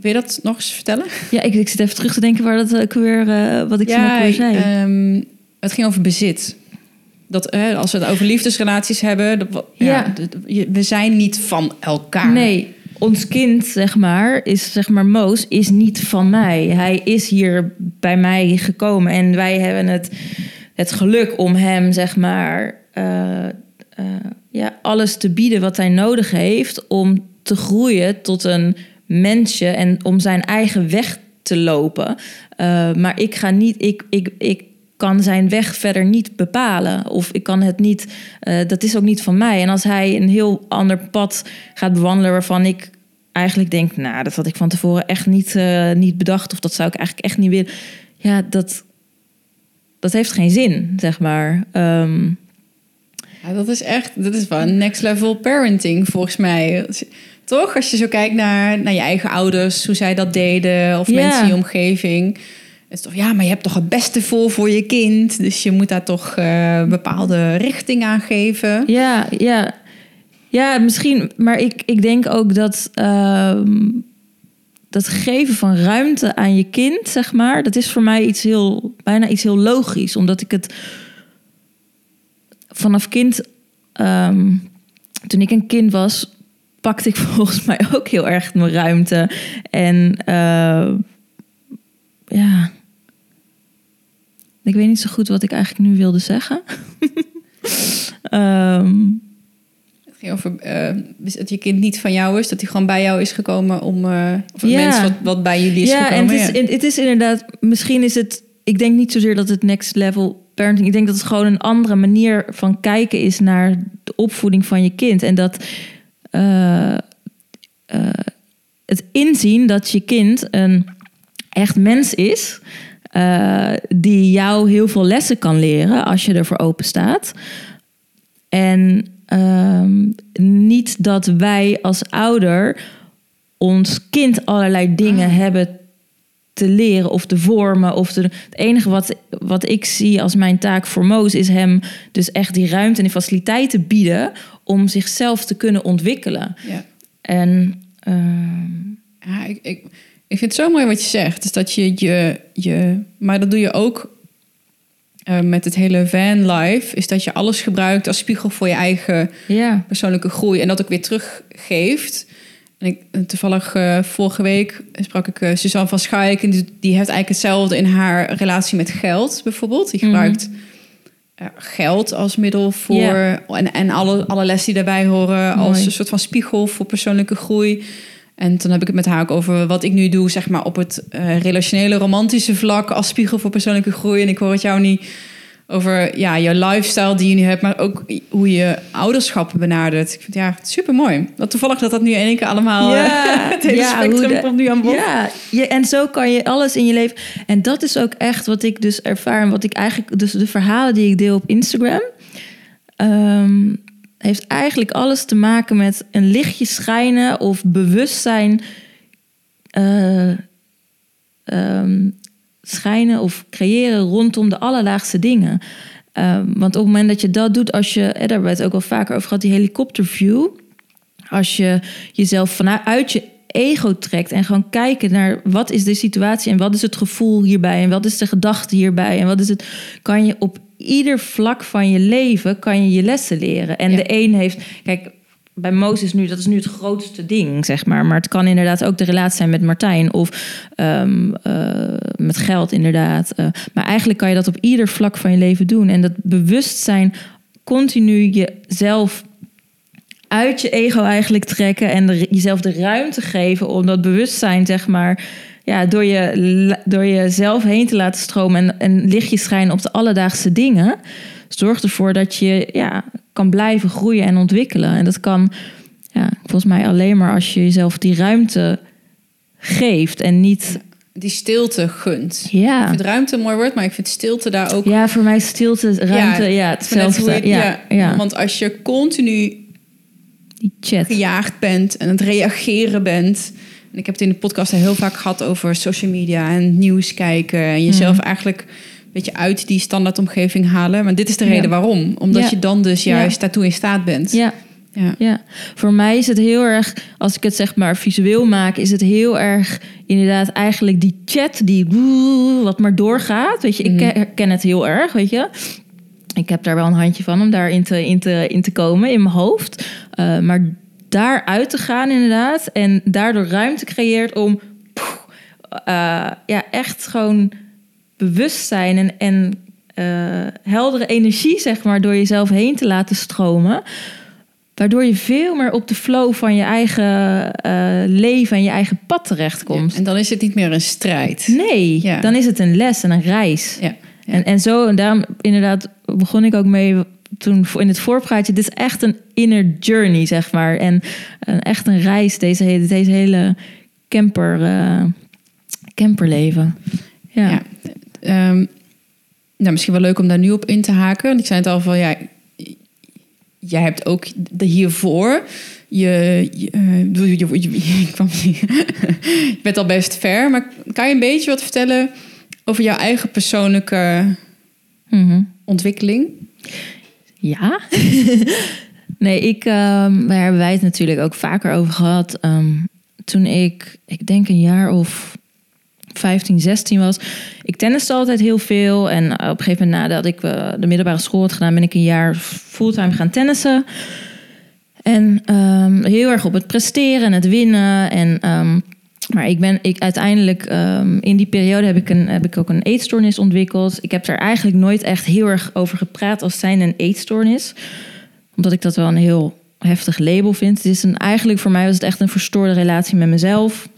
Wil je dat nog eens vertellen? Ja, ik, ik zit even terug te denken waar dat ook weer, wat ik ja, weer zei. Um, het ging over bezit. Dat als we het over liefdesrelaties hebben, dat, ja. ja. we zijn niet van elkaar. Nee, ons kind, zeg maar, is zeg maar Moos, is niet van mij. Hij is hier bij mij gekomen en wij hebben het, het geluk om hem, zeg maar, uh, uh, ja, alles te bieden wat hij nodig heeft om te groeien tot een mensje en om zijn eigen weg te lopen. Uh, maar ik ga niet, ik, ik, ik kan zijn weg verder niet bepalen. Of ik kan het niet, uh, dat is ook niet van mij. En als hij een heel ander pad gaat bewandelen waarvan ik eigenlijk denk, nou, dat had ik van tevoren echt niet, uh, niet bedacht. Of dat zou ik eigenlijk echt niet willen. Ja, dat, dat heeft geen zin, zeg maar. Um, ja, dat is echt, dat is wel next level parenting volgens mij. Toch? Als je zo kijkt naar, naar je eigen ouders, hoe zij dat deden, of mensen in je omgeving is toch, ja, maar je hebt toch het beste voor voor je kind. Dus je moet daar toch uh, bepaalde richting aan geven. Ja, ja. Ja, misschien. Maar ik, ik denk ook dat uh, dat geven van ruimte aan je kind, zeg maar, dat is voor mij iets heel, bijna iets heel logisch. Omdat ik het vanaf kind, um, toen ik een kind was, pakte ik volgens mij ook heel erg mijn ruimte. En uh, ja, ik weet niet zo goed wat ik eigenlijk nu wilde zeggen. um, het ging over uh, dat je kind niet van jou is, dat hij gewoon bij jou is gekomen om. Uh, of een ja. mens wat, wat bij jullie is ja, gekomen. En het, is, het is inderdaad, misschien is het. Ik denk niet zozeer dat het next level parenting. Ik denk dat het gewoon een andere manier van kijken is naar de opvoeding van je kind. En dat. Uh, het inzien dat je kind een echt mens is eh, die jou heel veel lessen kan leren als je ervoor open staat. En ehm, niet dat wij als ouder ons kind allerlei dingen hebben te leren of te vormen. Of te, het enige wat, wat ik zie als mijn taak voor Moos is hem dus echt die ruimte en die faciliteiten bieden om zichzelf te kunnen ontwikkelen. Ja. En Ja, ik, ik, ik vind het zo mooi wat je zegt. Dus dat je je, je maar dat doe je ook eh, met het hele van life. Is dat je alles gebruikt als spiegel voor je eigen ja, persoonlijke groei. En dat ook weer teruggeeft. En ik, toevallig eh, vorige week sprak ik eh, Suzanne van Schaik. En die, die heeft eigenlijk hetzelfde in haar relatie met geld bijvoorbeeld. Die Mhm. gebruikt eh, geld als middel voor... En, en alle, alle lessen die daarbij horen als een soort van spiegel voor persoonlijke groei. En toen heb ik het met haar ook over wat ik nu doe, zeg maar op het eh, relationele, romantische vlak als spiegel voor persoonlijke groei. En ik hoor het jou niet over ja, je lifestyle die je nu hebt, maar ook hoe je ouderschap benadert. Ik vind ja, super mooi. Dat toevallig dat dat nu in één keer allemaal eh, het hele ja, spectrum de- komt nu aan bod. Ja, je, en zo kan je alles in je leven. En dat is ook echt wat ik dus ervaar. En wat ik eigenlijk, dus de verhalen die ik deel op Instagram. ehm, heeft eigenlijk alles te maken met een lichtje schijnen of bewustzijn. eh, ehm, schijnen of creëren rondom de allerlaagste dingen. Ehm, want op het moment dat je dat doet, als je, eh, daar hebben we het ook al vaker over gehad, die helikopterview. Als je jezelf vanuit je ego trekt en gewoon kijken naar wat is de situatie en wat is het gevoel hierbij en wat is de gedachte hierbij en wat is het, kan je op ieder vlak van je leven kan je je lessen leren. En Ja. de een heeft, kijk, bij Mozes nu, dat is nu het grootste ding, zeg maar. Maar het kan inderdaad ook de relatie zijn met Martijn of ehm, eh, met geld, inderdaad. Eh, maar eigenlijk kan je dat op ieder vlak van je leven doen. En dat bewustzijn continu jezelf uit je ego eigenlijk trekken en jezelf de ruimte geven om dat bewustzijn, zeg maar, ja, door, je, door jezelf heen te laten stromen en, en lichtjes schijnen op de alledaagse dingen, zorgt ervoor dat je ja, kan blijven groeien en ontwikkelen. En dat kan ja, volgens mij alleen maar als je jezelf die ruimte geeft en niet. Die stilte gunt. Ik Ja, vind ruimte een mooi woord, maar ik vind stilte daar ook ja voor mij stilte, ruimte, ja, hoe hetzelfde. je- Ja, ja, Want als je continu die chat. gejaagd bent en het reageren bent. En ik heb het in de podcast heel vaak gehad over social media en nieuws kijken. En jezelf Mhm. eigenlijk beetje uit die standaardomgeving halen. Maar dit is de Ja. reden waarom. Omdat Ja. je dan dus juist daartoe in staat bent. Ja, Ja. Ja, voor mij is het heel erg, als ik het zeg maar visueel maak, is het heel erg inderdaad eigenlijk die chat die wat maar doorgaat. Weet je, ik Mhm. herken het heel erg, weet je. Ik heb daar wel een handje van om daarin te, in te, in te komen in mijn hoofd. Eh, maar daaruit te gaan inderdaad en daardoor ruimte creëert om poeh, eh, ja, echt gewoon bewustzijn en, en eh, heldere energie, zeg maar, door jezelf heen te laten stromen. Waardoor je veel meer op de flow van je eigen eh, leven en je eigen pad terechtkomt. En dan is het niet meer een strijd. Nee, Ja. dan is het een les en een reis. Ja. Ja. En, en zo, en daarom inderdaad begon ik ook mee toen in het voorpraatje. Dit is echt een inner journey, zeg maar. En echt een reis, deze hele, deze hele camper, eh, camperleven. Ja. Ja. Ehm, nou, misschien wel leuk om daar nu op in te haken. Want ik zei het al van ja, jij hebt ook de hiervoor. Je, je, eh, je, je, je- ik kwam niet- je bent al best ver, maar kan je een beetje wat vertellen over jouw eigen persoonlijke Mhm. ontwikkeling? Ja. nee, ik, ehm daar hebben wij het natuurlijk ook vaker over gehad. Ehm, toen ik, ik denk een jaar of 15, 16 was. Ik tenniste altijd heel veel. En op een gegeven moment nadat ik eh, de middelbare school had gedaan... ben ik een jaar fulltime gaan tennissen. En ehm, heel erg op het presteren en het winnen. En, ehm, maar ik ben ik uiteindelijk ehm, in die periode heb ik, een, heb ik ook een eetstoornis ontwikkeld. Ik heb er eigenlijk nooit echt heel erg over gepraat als zijn een eetstoornis. Omdat ik dat wel een heel heftig label vind. Het is een, eigenlijk voor mij was het echt een verstoorde relatie met mezelf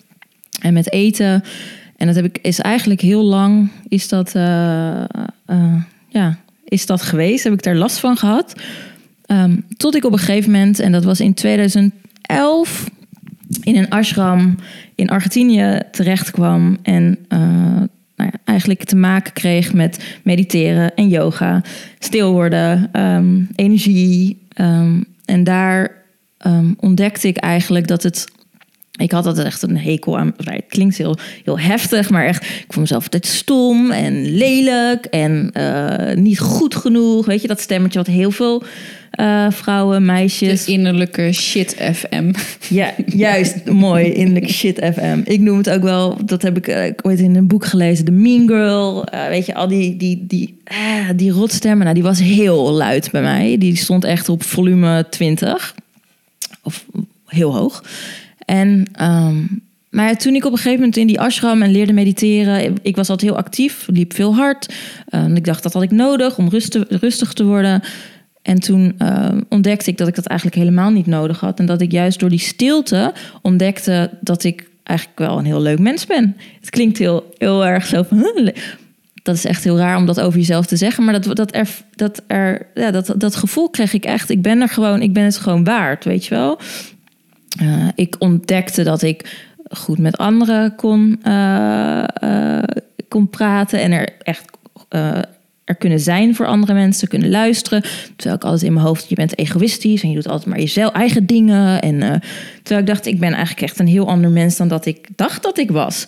en met eten. En dat heb ik, is eigenlijk heel lang is dat, eh, eh, ja, is dat geweest. Heb ik daar last van gehad. Ehm, tot ik op een gegeven moment, en dat was in 2011, in een ashram in Argentinië terecht kwam. En eh, nou ja, eigenlijk te maken kreeg met mediteren en yoga, stil worden, ehm, energie. Ehm, en daar ontdekte ik eigenlijk dat het ik had altijd echt een hekel aan. Het klinkt heel, heel heftig, maar echt. Ik vond mezelf altijd stom en lelijk en uh, niet goed genoeg. Weet je, dat stemmetje wat heel veel uh, vrouwen, meisjes. De innerlijke shit FM. Ja, juist. mooi. Innerlijke shit FM. Ik noem het ook wel, dat heb ik uh, ooit in een boek gelezen, de Mean Girl. weet je, al die, die, die, die rotstemmen. Nou, die was heel luid bij mij. Die stond echt op volume 20. Of heel hoog. En, um, maar toen ik op een gegeven moment in die ashram en leerde mediteren, ik was altijd heel actief, liep veel hard. Um, ik dacht dat had ik nodig om rustig, te worden. En toen uh, ontdekte ik dat ik dat eigenlijk helemaal niet nodig had. En dat ik juist door die stilte ontdekte dat ik eigenlijk wel een heel leuk mens ben. Het klinkt heel, heel erg zo van. Dat is echt heel raar om dat over jezelf te zeggen. Maar dat, dat, er, dat, er, ja, dat, dat gevoel kreeg ik echt. Ik ben er gewoon, ik ben het gewoon waard, weet je wel. Uh, ik ontdekte dat ik goed met anderen kon, uh, uh, kon praten en er echt er kunnen zijn voor andere mensen, kunnen luisteren. Terwijl ik altijd in mijn hoofd, je bent egoïstisch en je doet altijd maar jezelf eigen dingen. En terwijl ik dacht, ik ben eigenlijk echt een heel ander mens dan dat ik dacht dat ik was.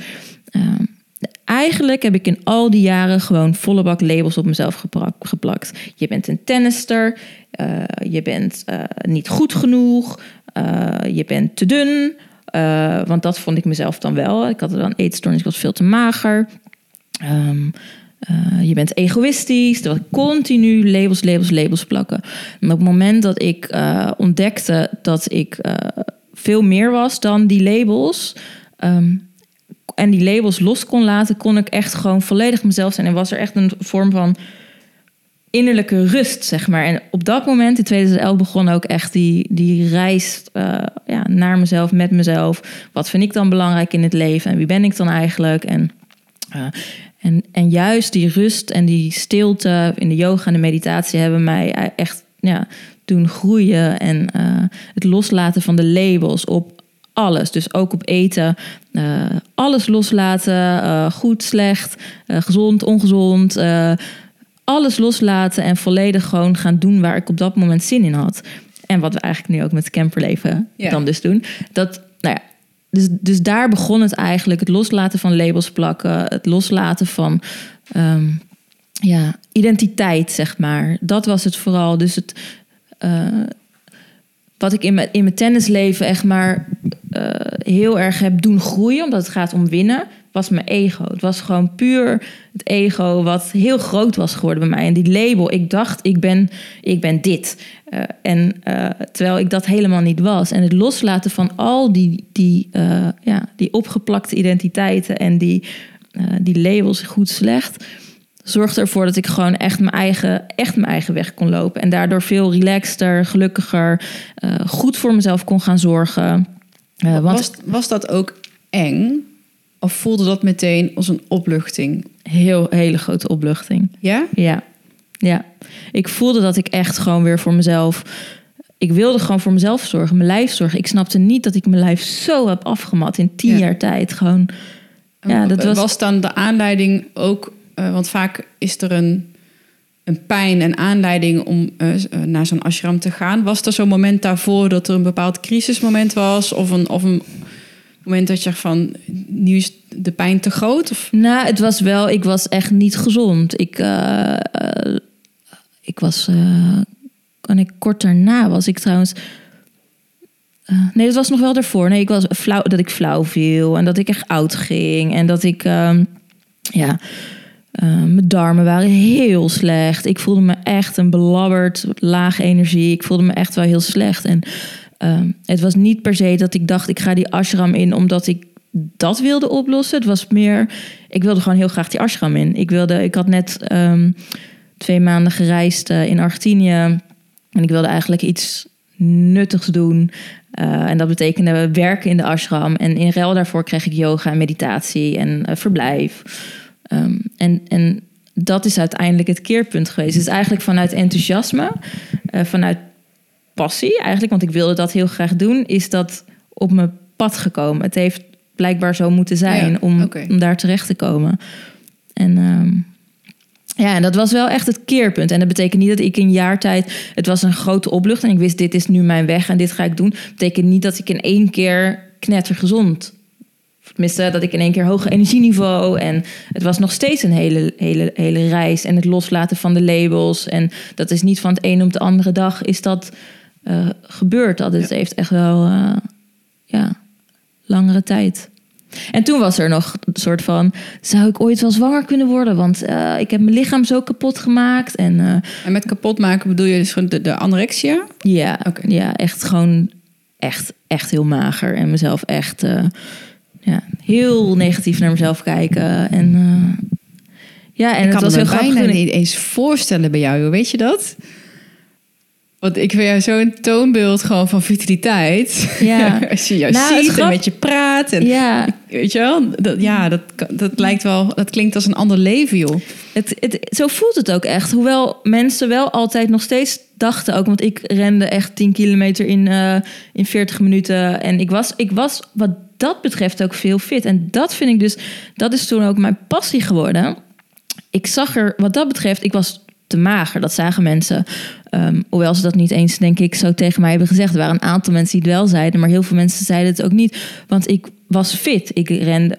eigenlijk heb ik in al die jaren gewoon volle bak labels op mezelf geplakt. Je bent een tennister, je bent niet goed genoeg, uh, je bent te dun. Uh, want dat vond ik mezelf dan wel. Ik had dan eetstoornis, ik was veel te mager. Um, uh, je bent egoïstisch. Dat continu labels, labels, labels plakken. En op het moment dat ik ontdekte dat ik veel meer was dan die labels. Um, en die labels los kon laten, kon ik echt gewoon volledig mezelf zijn. En was er echt een vorm van innerlijke rust, zeg maar. En op dat moment, in 2011, begon ook echt die, die reis uh, ja, naar mezelf, met mezelf. Wat vind ik dan belangrijk in het leven en wie ben ik dan eigenlijk? En, uh, en, en juist die rust en die stilte in de yoga en de meditatie hebben mij echt ja, doen groeien. En uh, het loslaten van de labels op alles. Dus ook op eten. Alles loslaten. Goed, slecht. Gezond, ongezond alles loslaten en volledig gewoon gaan doen waar ik op dat moment zin in had. En wat we eigenlijk nu ook met camperleven ja. dan dus doen. Dat, nou ja, dus, dus daar begon het eigenlijk. Het loslaten van labels plakken. Het loslaten van um, ja, identiteit, zeg maar. Dat was het vooral. Dus het, uh, wat ik in mijn, in mijn tennisleven echt maar uh, heel erg heb doen groeien. Omdat het gaat om winnen was mijn ego. Het was gewoon puur het ego wat heel groot was geworden bij mij. En die label, ik dacht, ik ben, ik ben dit. Uh, en uh, terwijl ik dat helemaal niet was. En het loslaten van al die, die, uh, ja, die opgeplakte identiteiten en die, die labels, goed, slecht, zorgde ervoor dat ik gewoon echt mijn eigen, echt mijn eigen weg kon lopen. En daardoor veel relaxter, gelukkiger, goed voor mezelf kon gaan zorgen. want... was, was dat ook eng? Of voelde dat meteen als een opluchting? Heel, hele grote opluchting. Ja? Ja. Ja. Ik voelde dat ik echt gewoon weer voor mezelf... Ik wilde gewoon voor mezelf zorgen, mijn lijf zorgen. Ik snapte niet dat ik mijn lijf zo heb afgemat in tien jaar tijd. Gewoon, ja, dat was... was dan de aanleiding ook... Uh, want vaak is er een, een pijn en aanleiding om uh, naar zo'n ashram te gaan. Was er zo'n moment daarvoor dat er een bepaald crisismoment was? Of een, of een moment dat je van, nu is de pijn te groot? Of? Nou, het was wel, ik was echt niet gezond. Ik, uh, uh, ik was, uh, kan ik kort daarna was ik trouwens... nee, dat was nog wel daarvoor. Nee, ik was flauw, dat ik flauw viel en dat ik echt oud ging. En dat ik, ehm, ja, mijn darmen waren heel slecht. Ik voelde me echt een belabberd, lage energie. Ik voelde me echt wel heel slecht. En Ehm, het was niet per se dat ik dacht, ik ga die ashram in omdat ik dat wilde oplossen. Het was meer, ik wilde gewoon heel graag die ashram in. Ik, wilde, ik had net ehm, twee maanden gereisd uh, in Argentinië. En ik wilde eigenlijk iets nuttigs doen. Uh, en dat betekende werken in de ashram. En in ruil daarvoor kreeg ik yoga en meditatie en uh, verblijf. Um, en, en dat is uiteindelijk het keerpunt geweest. Het is eigenlijk vanuit enthousiasme, vanuit passie eigenlijk, want ik wilde dat heel graag doen, is dat op mijn pad gekomen. Het heeft blijkbaar zo moeten zijn om, om daar terecht te komen. En ehm, ja, en dat was wel echt het keerpunt. En dat betekent niet dat ik in een jaar tijd... Het was een grote oplucht en ik wist, dit is nu mijn weg en dit ga ik doen. Dat betekent niet dat ik in één keer knettergezond... Tenminste, dat ik in één keer hoger energieniveau... en het was nog steeds een hele, hele, hele reis. En het loslaten van de labels. En dat is niet van het een op de andere dag is dat uh, gebeurd. Dat het heeft echt wel... Uh, ja, langere tijd. En toen was er nog een soort van: zou ik ooit wel zwanger kunnen worden? Want uh, ik heb mijn lichaam zo kapot gemaakt. En, uh, en met kapot maken bedoel je dus de, de anorexia? Ja, okay. ja, echt gewoon echt, echt heel mager. En mezelf echt uh, ja, heel negatief naar mezelf kijken. En ja, en ik het kan was me heel bijna grappig. niet eens voorstellen bij jou, weet je dat? Want ik vind jou zo'n toonbeeld gewoon van vitaliteit. Ja. Als je jou Nou, ziet en met je praat. En, Ja, Weet je wel? Dat, ja, dat, dat lijkt wel... Dat klinkt als een ander leven, joh. Het, het, zo voelt het ook echt. Hoewel mensen wel altijd nog steeds dachten ook... want ik rende echt 10 kilometer in, eh, in 40 minuten. En ik was, ik was wat dat betreft ook veel fit. En dat vind ik dus... dat is toen ook mijn passie geworden. Ik zag er, wat dat betreft... ik was te mager, dat zagen mensen. Ehm, hoewel ze dat niet eens, denk ik, zo tegen mij hebben gezegd. Er waren een aantal mensen die het wel zeiden... maar heel veel mensen zeiden het ook niet. Want ik was fit. Ik rende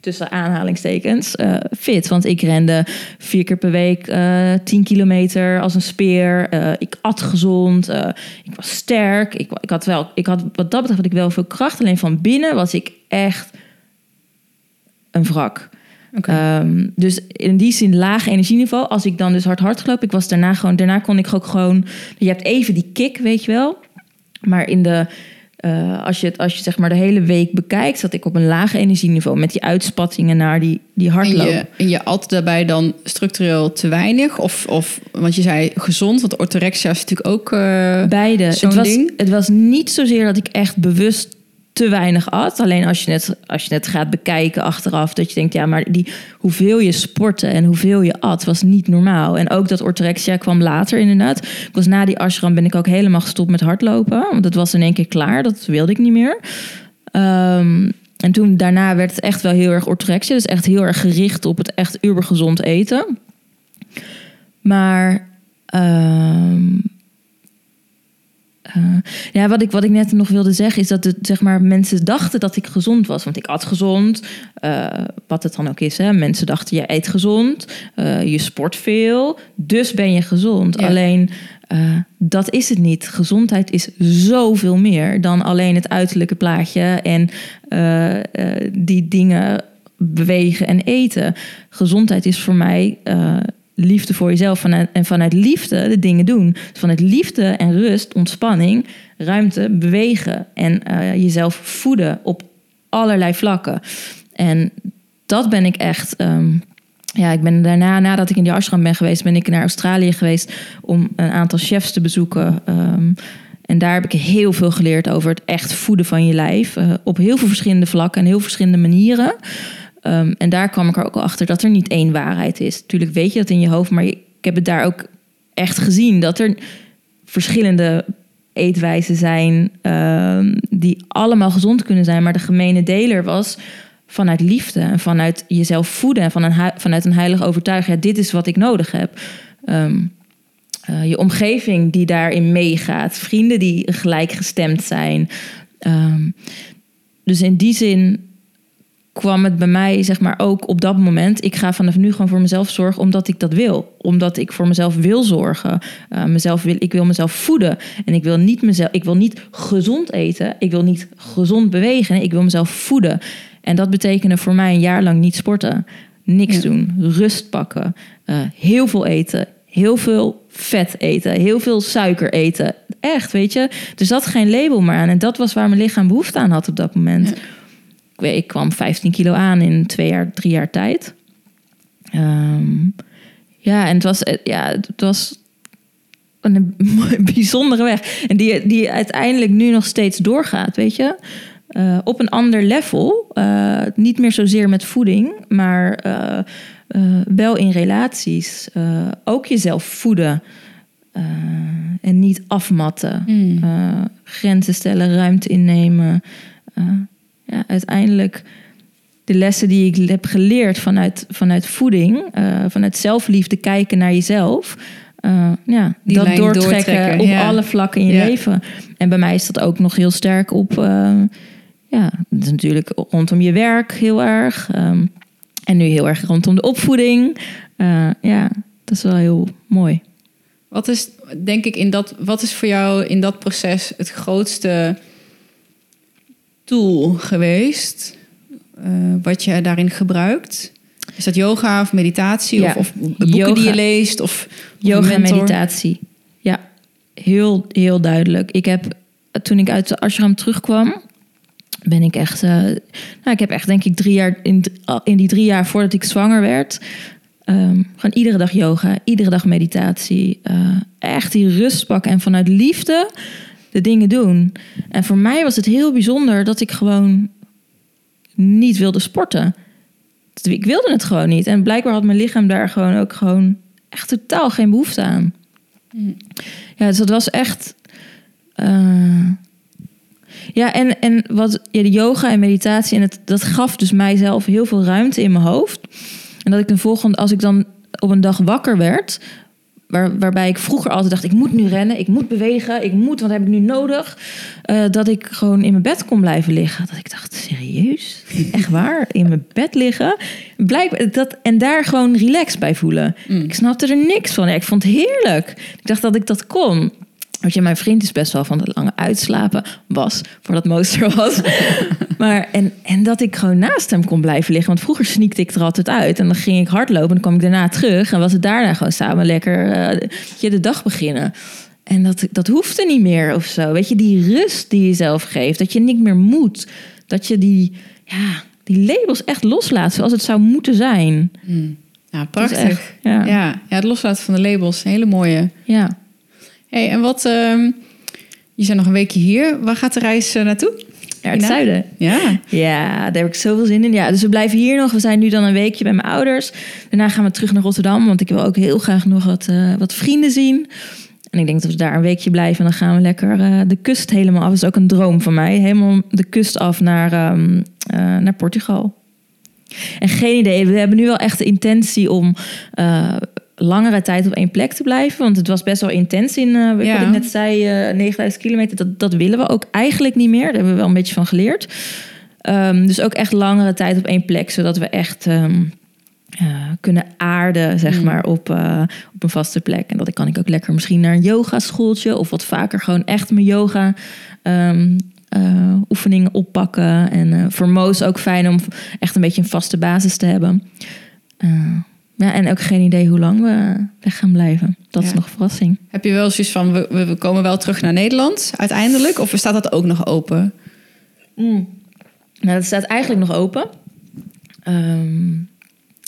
tussen aanhalingstekens, eh, fit. Want ik rende vier keer per week eh 10 kilometer als een speer. Eh, ik at gezond. ik was sterk. Ik, ik had wel, ik had, wat dat betreft had ik wel veel kracht. Alleen van binnen was ik echt een wrak. Ehm, dus in die zin laag energieniveau. Als ik dan dus hard hard gelopen, ik was daarna gewoon, daarna kon ik ook gewoon. Je hebt even die kick, weet je wel. Maar in de, eh, als je het, als je zeg maar de hele week bekijkt, zat ik op een laag energieniveau met die uitspattingen naar die, die En hardloop. je, en je at daarbij dan structureel te weinig? Of, of want je zei gezond, want orthorexia is natuurlijk ook... eh, Beide. zo'n Het was, ding? het was niet zozeer dat ik echt bewust te weinig at. Alleen als je het, als je het gaat bekijken achteraf, dat je denkt, ja, maar die, hoeveel je sportte en hoeveel je at, was niet normaal. En ook dat orthorexia kwam later inderdaad. Ik was na die ashram ben ik ook helemaal gestopt met hardlopen. Want dat was in één keer klaar. Dat wilde ik niet meer. Ehm, en toen daarna werd het echt wel heel erg orthorexia. Dus echt heel erg gericht op het echt ubergezond eten. Maar ehm, eh, ja, wat ik, wat ik net nog wilde zeggen is dat het, zeg maar, mensen dachten dat ik gezond was. Want ik at gezond, eh, wat het dan ook is. Hè. Mensen dachten, je eet gezond, eh, je sport veel, dus ben je gezond. Ja. Alleen, dat is het niet. Gezondheid is zoveel meer dan alleen het uiterlijke plaatje en die dingen bewegen en eten. Gezondheid is voor mij liefde voor jezelf en vanuit liefde de dingen doen. Dus vanuit liefde en rust, ontspanning, ruimte, bewegen en eh, jezelf voeden op allerlei vlakken. En dat ben ik echt. ehm, ja, ik ben daarna, nadat ik in die ashram ben geweest, ben ik naar Australië geweest om een aantal chefs te bezoeken. Ehm, en daar heb ik heel veel geleerd over het echt voeden van je lijf. eh, op heel veel verschillende vlakken en heel verschillende manieren. Ehm, en daar kwam ik er ook al achter dat er niet één waarheid is. Natuurlijk weet je dat in je hoofd, maar ik heb het daar ook echt gezien dat er verschillende eetwijzen zijn ehm, die allemaal gezond kunnen zijn, maar de gemene deler was vanuit liefde en vanuit jezelf voeden en van vanuit een heilige overtuiging. Ja, dit is wat ik nodig heb. Ehm, eh, je omgeving die daarin meegaat, vrienden die gelijkgestemd zijn. Dus in die zin kwam het bij mij, zeg maar, ook op dat moment. Ik ga vanaf nu gewoon voor mezelf zorgen, omdat ik dat wil. Omdat ik voor mezelf wil zorgen. Eh, mezelf wil, ik wil mezelf voeden. En ik wil niet mezelf, ik wil niet gezond eten. Ik wil niet gezond bewegen. Ik wil mezelf voeden. En dat betekende voor mij een jaar lang niet sporten. Niks Ja. doen. Rust pakken. eh, heel veel eten. Heel veel vet eten. Heel veel suiker eten. Echt, weet je. Er zat geen label meer aan. En dat was waar mijn lichaam behoefte aan had op dat moment. Ja. Ik, kwam 15 kilo aan in twee jaar, drie jaar tijd. Ehm, ja, en het was, eh, ja, het was een bijzondere weg. En die, die uiteindelijk nu nog steeds doorgaat, weet je. Eh, op een ander level. Eh, niet meer zozeer met voeding, maar wel in relaties. Ook jezelf voeden. en niet afmatten. Eh, grenzen stellen, ruimte innemen. Eh, ja, uiteindelijk de lessen die ik heb geleerd vanuit, vanuit voeding, uh, vanuit zelfliefde kijken naar jezelf. Uh, ja, Die dat doortrekken, doortrekken, op ja. alle vlakken in je Ja. leven. En bij mij is dat ook nog heel sterk op, uh, ja, dat is natuurlijk rondom je werk heel erg. Um, en nu heel erg rondom de opvoeding. Ja, dat is wel heel mooi. Wat is, denk ik, in dat, wat is voor jou in dat proces het grootste tool geweest? Uh, wat je daarin gebruikt? Is dat yoga of meditatie? Ja, Of, of boeken yoga. die je leest? Of, Yoga en meditatie. Ja, heel, heel duidelijk. Ik heb, toen ik uit de ashram terugkwam, ben ik echt... eh, nou, ik heb echt denk ik drie jaar... In, in die drie jaar voordat ik zwanger werd... ehm, gewoon iedere dag yoga, iedere dag meditatie. eh, echt die rust pakken en vanuit liefde de dingen doen. En voor mij was het heel bijzonder dat ik gewoon niet wilde sporten. Ik wilde het gewoon niet. En blijkbaar had mijn lichaam daar gewoon ook gewoon echt totaal geen behoefte aan. Ja, dus dat was echt. eh, ja, en, en wat ja, de yoga en meditatie, en het, dat gaf dus mijzelf heel veel ruimte in mijn hoofd. En dat ik de volgende, als ik dan op een dag wakker werd, waar, waarbij ik vroeger altijd dacht: ik moet nu rennen, ik moet bewegen, ik moet, wat heb ik nu nodig? Uh, dat ik gewoon in mijn bed kon blijven liggen. Dat ik dacht: serieus? Echt waar? In mijn bed liggen? Blijkbaar dat, en daar gewoon relaxed bij voelen. Mm. Ik snapte er niks van. Ja, ik vond het heerlijk. Ik dacht dat ik dat kon. Weet je, mijn vriend is best wel van het lange uitslapen. Was, voordat Mooster was. maar, en, en dat ik gewoon naast hem kon blijven liggen. Want vroeger sneakte ik er altijd uit. En dan ging ik hardlopen. En dan kwam ik daarna terug. En was het daarna gewoon samen lekker uh, je de dag beginnen. En dat, dat hoefde niet meer of zo. Weet je, die rust die je zelf geeft. Dat je niet meer moet. Dat je die, ja, die labels echt loslaat zoals het zou moeten zijn. Mm. Ja, prachtig. Echt, ja. Ja. ja, het loslaten van de labels. Een hele mooie. Ja. Hey, en wat... Um, je bent nog een weekje hier. Waar gaat de reis uh, naartoe? Ja, het zuiden. Ja. Ja, daar heb ik zoveel zin in. Ja, dus we blijven hier nog. We zijn nu dan een weekje bij mijn ouders. Daarna gaan we terug naar Rotterdam. Want ik wil ook heel graag nog wat, uh, wat vrienden zien. En ik denk dat we daar een weekje blijven. En dan gaan we lekker uh, de kust helemaal af. Dat is ook een droom van mij. Helemaal de kust af naar, um, uh, naar Portugal. En geen idee. We hebben nu wel echt de intentie om uh, langere tijd op één plek te blijven. Want het was best wel intens in, uh, ja. wat ik net zei, uh, 9000 kilometer. Dat, dat willen we ook eigenlijk niet meer. Daar hebben we wel een beetje van geleerd. Um, dus ook echt langere tijd op één plek. Zodat we echt um, uh, kunnen aarden, zeg mm. maar, op, op een vaste plek. En dat kan ik ook lekker misschien naar een yogaschooltje. Of wat vaker gewoon echt mijn yoga... Um, uh, oefeningen oppakken. En uh, voor Moos ook fijn om echt een beetje een vaste basis te hebben. Uh, ja, en ook geen idee hoe lang we weg gaan blijven. Dat ja. is nog verrassing. Heb je wel zoiets van, we, we, komen wel terug naar Nederland uiteindelijk? Of staat dat ook nog open? Mm. Nou, dat staat eigenlijk nog open. Um,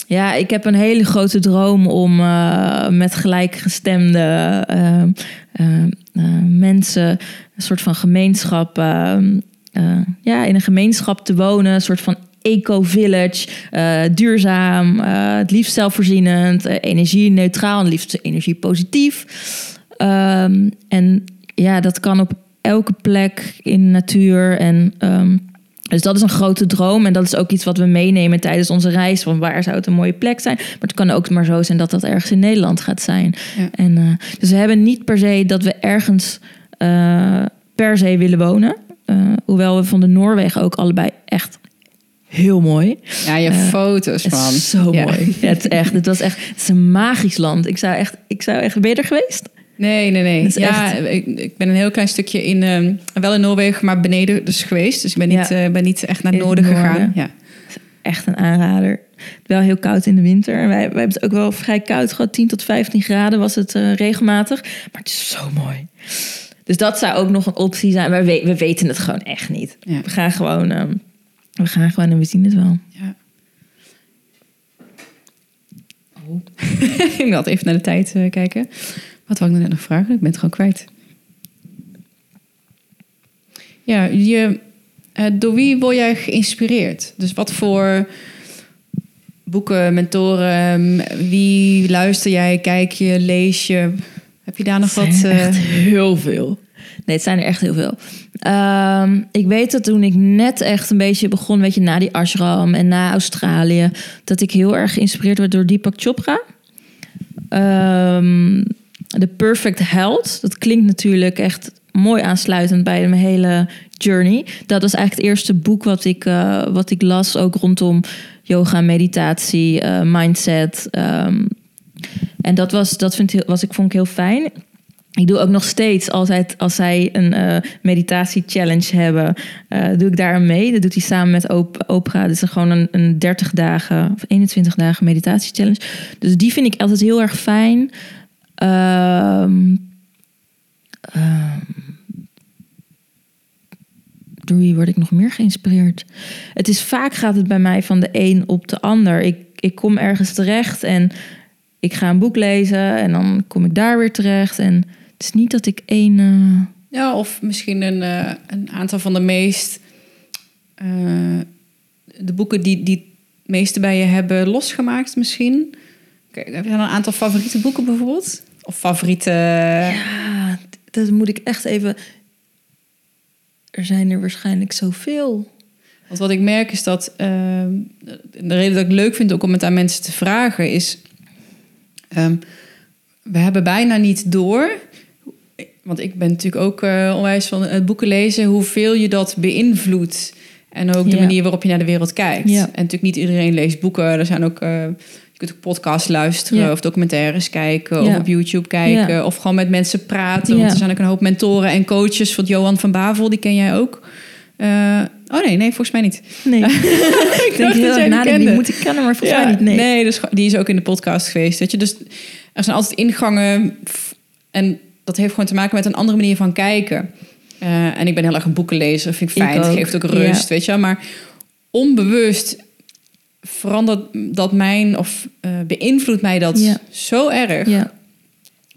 ja, ik heb een hele grote droom om uh, met gelijkgestemde uh, uh, mensen, een soort van gemeenschap, ja, in een gemeenschap te wonen, een soort van eco-village, duurzaam, het liefst zelfvoorzienend, energie-neutraal, en liefst energie-positief. Um, en ja, dat kan op elke plek in natuur en um, dus dat is een grote droom en dat is ook iets wat we meenemen tijdens onze reis. Van waar zou het een mooie plek zijn? Maar het kan ook maar zo zijn dat dat ergens in Nederland gaat zijn. Ja. En, dus we hebben niet per se dat we ergens per se willen wonen. Hoewel we vonden Noorwegen ook allebei echt heel mooi. Ja, je foto's van. Zo ja. mooi. Ja, het, is echt, het was echt het is een magisch land. Ik zou echt, ik zou echt, ben je er geweest? Nee, nee, nee. Ja, echt... ik, ik, ben een heel klein stukje in, um, wel in Noorwegen, maar beneden dus geweest. Dus ik ben niet, ja. uh, ben niet echt naar het noorden, noorden gegaan. Ja. Echt een aanrader. Wel heel koud in de winter. Wij, wij hebben het ook wel vrij koud gehad. 10 tot 15 graden was het uh, regelmatig. Maar het is zo mooi. Dus dat zou ook nog een optie zijn. Maar we, we weten het gewoon echt niet. We gaan gewoon... We gaan gewoon en we zien het wel. Ja. Oh. ik wil even naar de tijd uh, kijken. Wat wou ik net nog vragen? Ik ben het gewoon kwijt. Ja, je, uh, door wie word jij geïnspireerd? Dus wat voor boeken, mentoren, wie luister jij, kijk je, lees je? Heb je daar nog wat? Uh... Echt heel veel. Nee, het zijn er echt heel veel. Ehm, ik weet dat toen ik net echt een beetje begon, weet je, na die ashram en na Australië, dat ik heel erg geïnspireerd werd door Deepak Chopra. The Perfect Health, dat klinkt natuurlijk echt mooi aansluitend bij mijn hele journey. Dat was eigenlijk het eerste boek wat ik, eh, wat ik las, ook rondom yoga, meditatie, eh, mindset. Ehm, en dat, was, dat vind, was, ik, vond ik heel fijn. Ik doe ook nog steeds altijd als zij een eh meditatie challenge hebben, eh, doe ik daar mee. Dat doet hij samen met Op Oprah. Is gewoon een, een 30 dagen of 21 dagen meditatie challenge. Dus die vind ik altijd heel erg fijn. Ehm, door wie word ik nog meer geïnspireerd? Het is vaak gaat het bij mij van de een op de ander. Ik, ik kom ergens terecht en ik ga een boek lezen en dan kom ik daar weer terecht. En is niet dat ik één. eh, Ja, of misschien een, eh, een aantal van de meest... eh, de boeken die, die het meeste bij je hebben losgemaakt misschien. Kijk, heb je dan een aantal favoriete boeken bijvoorbeeld? Of favoriete... Ja, dat moet ik echt even. Er zijn er waarschijnlijk zoveel. Want wat ik merk is dat... ehm, de reden dat ik leuk vind ook om het aan mensen te vragen is... ehm, we hebben bijna niet door... Want ik ben natuurlijk ook eh, onwijs van het boeken lezen... hoeveel je dat beïnvloedt. En ook de Ja. manier waarop je naar de wereld kijkt. Ja. En natuurlijk niet iedereen leest boeken. Er zijn ook... eh, je kunt ook podcasts luisteren Ja. of documentaires kijken... of op YouTube kijken of gewoon met mensen praten. Want er zijn ook een hoop mentoren en coaches. Van Johan van Bavel, die ken jij ook. Eh, oh nee, nee, volgens mij niet. Nee. ik denk heel jij erg die moet ik kennen, maar volgens mij niet. Nee. nee dus, die is ook in de podcast geweest. Weet je? Dus er zijn altijd ingangen. En dat heeft gewoon te maken met een andere manier van kijken. Eh, en ik ben heel erg een boekenlezer. Vind ik Ik fijn. Het geeft ook rust. ja. Weet je? wel. Maar onbewust verandert dat mijn... Of eh, beïnvloedt mij dat Ja. zo erg... Ja.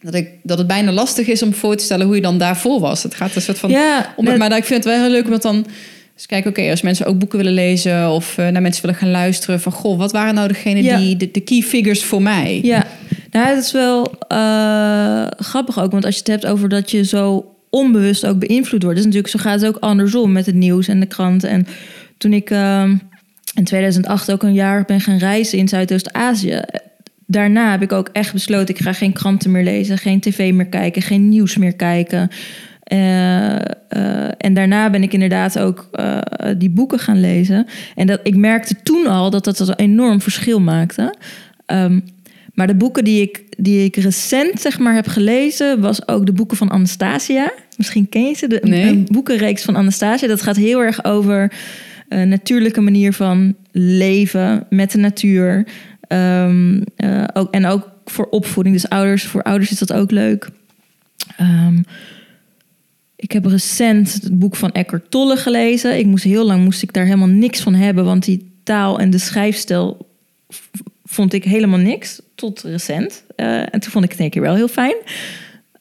Dat, ik, dat het bijna lastig is om voor te stellen hoe je dan daarvoor was. Het gaat een soort van... ja, Om het, maar ik vind het wel heel leuk om dat dan eens kijken. Oké, als mensen ook boeken willen lezen of eh, naar mensen willen gaan luisteren, van goh, wat waren nou degene die de, de key figures voor mij? Ja, nou, dat is wel eh, grappig ook. Want als je het hebt over dat je zo onbewust ook beïnvloed wordt. Dus natuurlijk, zo gaat het ook andersom met het nieuws en de kranten. En toen ik ehm, in 2008 ook een jaar ben gaan reizen in Zuidoost-Azië. Daarna heb ik ook echt besloten, ik ga geen kranten meer lezen, geen tv meer kijken, geen nieuws meer kijken. Eh, eh, en daarna ben ik inderdaad ook eh, die boeken gaan lezen. En dat, ik merkte toen al dat dat een enorm verschil maakte. Ehm, maar de boeken die ik, die ik recent zeg maar, heb gelezen, was ook de boeken van Anastasia. Misschien ken je ze, de, een- Nee. een boekenreeks van Anastasia. Dat gaat heel erg over een natuurlijke manier van leven met de natuur. Ehm, eh, ook, en ook voor opvoeding. Dus ouders, voor ouders is dat ook leuk. Ehm, ik heb recent het boek van Eckhart Tolle gelezen. Ik moest heel lang moest ik daar helemaal niks van hebben, want die taal en de schrijfstijl vond ik helemaal niks tot recent. Eh, en toen vond ik het in één keer wel heel fijn.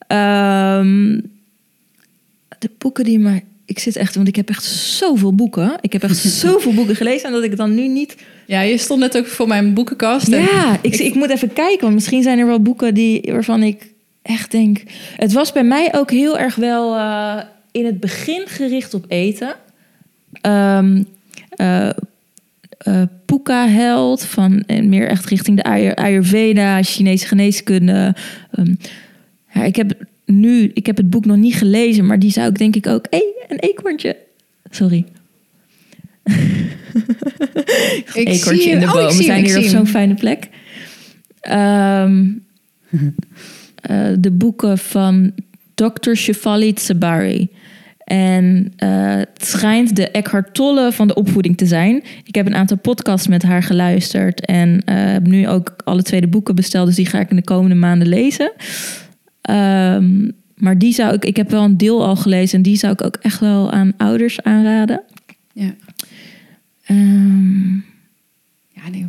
Ehm, de boeken die maar ik zit echt, want ik heb echt zoveel boeken. Ik heb echt zoveel boeken gelezen en dat ik dan nu niet. Ja, je stond net ook voor mijn boekenkast. en Ja, ik, ik moet even kijken, want misschien zijn er wel boeken die waarvan ik echt denk. Het was bij mij ook heel erg wel eh, in het begin gericht op eten. Ehm eh, eh, Puka Held, van en meer echt richting de Ayur- Ayurveda, Chinese geneeskunde. Ehm, ja, ik heb nu, ik heb het boek nog niet gelezen, maar die zou ik denk ik ook. Hé, een eekhoorntje. Sorry. Ik eekhoorntje zie in de. Oh, boom. We zie zijn hier op zo'n fijne plek. Ehm, eh, de boeken van Dr. Shefali Tsabari. En eh, het schijnt de Eckhart Tolle van de opvoeding te zijn. Ik heb een aantal podcasts met haar geluisterd. En eh, heb nu ook alle twee de boeken besteld. Dus die ga ik in de komende maanden lezen. Ehm, maar die zou ik... Ik heb wel een deel al gelezen. En die zou ik ook echt wel aan ouders aanraden. Ja. Ehm, Ja, nee.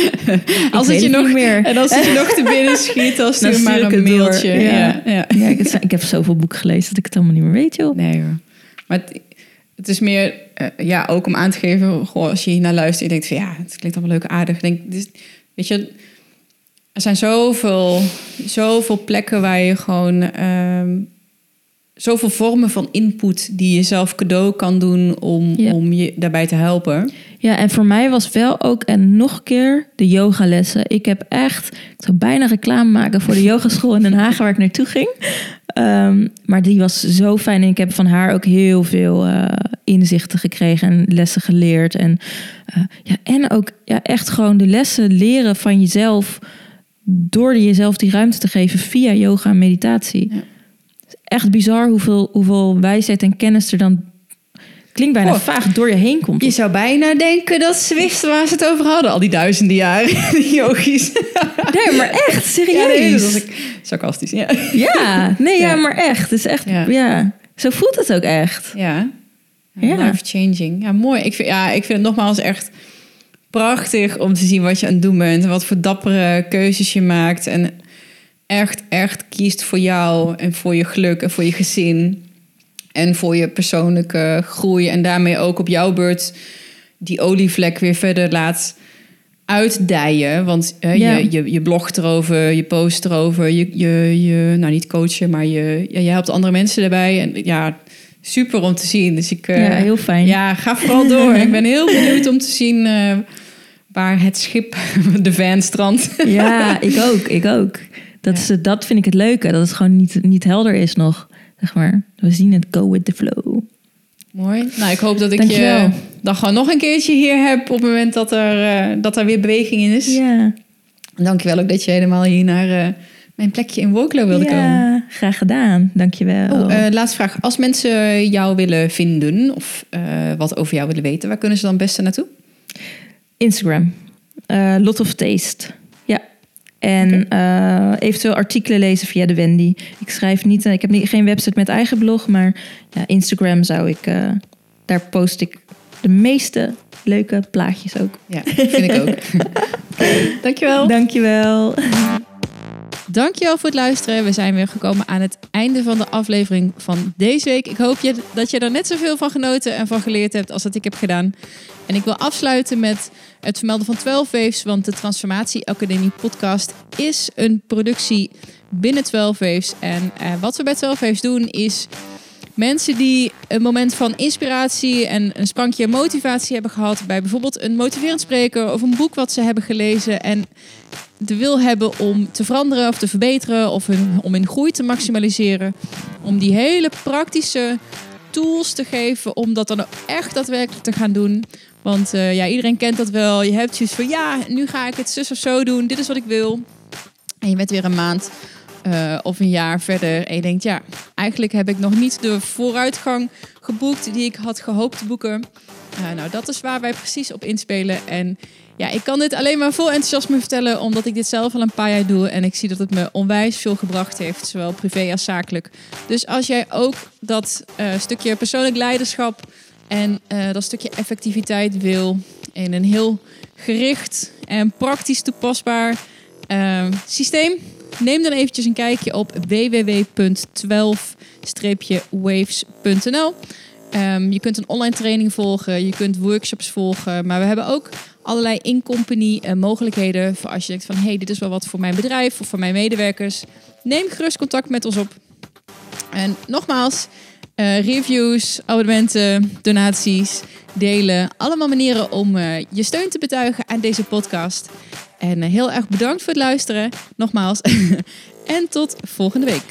als het je nog meer. En als het je nog te binnen schiet, dan stuur maar een door. mailtje. Ja. Ja. Ik, ik heb zoveel boeken gelezen dat ik het allemaal niet meer weet, joh. Nee hoor. Maar het, het is meer, eh, ja, ook om aan te geven, goh, als je hier naar luistert, je denkt van ja, het klinkt allemaal leuk aardig. Denk, dit weet je, er zijn zoveel, zoveel plekken waar je gewoon ehm, zoveel vormen van input die je zelf cadeau kan doen om, Ja. om je daarbij te helpen. Ja, en voor mij was wel ook, en nog een keer, de yogalessen. Ik heb echt, ik zou bijna reclame maken voor de yogaschool in Den Haag waar ik naartoe ging. Ehm, maar die was zo fijn en ik heb van haar ook heel veel eh, inzichten gekregen en lessen geleerd. En, eh, ja, en ook ja, echt gewoon de lessen leren van jezelf door jezelf die ruimte te geven via yoga en meditatie. Ja. Echt bizar hoeveel, hoeveel wijsheid en kennis er dan, klinkt bijna Goh. vaag, door je heen komt. Je zou bijna denken dat ze wisten waar ze het over hadden, al die duizenden jaren, die yogis. Nee, maar echt, serieus. Ja, nee, Ja, dat was ik sarcastisch. Ja. nee, ja. Ja. maar echt. Het is echt, Ja. ja. Zo voelt het ook echt. Ja. Ja. Life changing. Ja, mooi. Ik vind, ja, ik vind het nogmaals echt prachtig om te zien wat je aan het doen bent. En wat voor dappere keuzes je maakt. En echt, echt kiest voor jou en voor je geluk en voor je gezin. En voor je persoonlijke groei. En daarmee ook op jouw beurt die olievlek weer verder laat uitdijen. Want eh, Ja. je, je, je blogt erover, je post erover. Je, je, je nou niet coachen, maar je, ja, je helpt andere mensen erbij. En ja, super om te zien. Dus ik, eh, ja, heel fijn. ja, ga vooral door. ik ben heel benieuwd om te zien eh, waar het schip, de van, strandt. Ja, ik ook. Ik ook. Dat, is, dat vind ik het leuke. Dat het gewoon niet, niet helder is nog. Zeg maar. We zien het go with the flow. Mooi. Nou, ik hoop dat ik Dankjewel. je dan gewoon nog een keertje hier heb op het moment dat er, eh, dat er weer beweging in is. Ja, Dankjewel ook dat je helemaal hier naar eh, mijn plekje in Woklo wilde komen. ja graag gedaan. Dankjewel. Oh, eh, laatste vraag. Als mensen jou willen vinden of wat over jou willen weten, waar kunnen ze dan het beste naartoe? Instagram. Lot of Taste. En eh, eventueel artikelen lezen via de Wendy. Ik schrijf niet, eh, ik heb niet, geen website met eigen blog, maar ja, Instagram zou ik, eh, daar post ik de meeste leuke plaatjes ook. Ja, vind ik ook. Dankjewel. Dankjewel. Dankjewel voor het luisteren. We zijn weer gekomen aan het einde van de aflevering van deze week. Ik hoop je, dat je er net zoveel van genoten en van geleerd hebt als dat ik heb gedaan. En ik wil afsluiten met het vermelden van 12 Waves, want de Transformatie Academie podcast is een productie binnen 12 Waves. En eh, wat we bij 12 Waves doen is mensen die een moment van inspiratie en een sprankje motivatie hebben gehad bij bijvoorbeeld een motiverend spreker of een boek wat ze hebben gelezen en de wil hebben om te veranderen of te verbeteren of hun, om hun groei te maximaliseren. Om die hele praktische tools te geven om dat dan echt daadwerkelijk te gaan doen. Want eh, ja, iedereen kent dat wel. Je hebt zoiets van ja, nu ga ik het zus of zo doen. Dit is wat ik wil. En je bent weer een maand eh, of een jaar verder en je denkt ja, eigenlijk heb ik nog niet de vooruitgang geboekt die ik had gehoopt te boeken. Eh, nou, dat is waar wij precies op inspelen. En ja, ik kan dit alleen maar vol enthousiasme vertellen, omdat ik dit zelf al een paar jaar doe. En ik zie dat het me onwijs veel gebracht heeft, zowel privé als zakelijk. Dus als jij ook dat eh, stukje persoonlijk leiderschap en eh, dat stukje effectiviteit wil in een heel gericht en praktisch toepasbaar eh, systeem, neem dan eventjes een kijkje op www.12-waves.nl. Ehm, je kunt een online training volgen, je kunt workshops volgen, maar we hebben ook allerlei in-company eh, mogelijkheden voor als je denkt van hey, dit is wel wat voor mijn bedrijf of voor mijn medewerkers. Neem gerust contact met ons op. En nogmaals, eh, reviews, abonnementen, donaties, delen. Allemaal manieren om eh, je steun te betuigen aan deze podcast. En heel erg bedankt voor het luisteren. Nogmaals. en tot volgende week.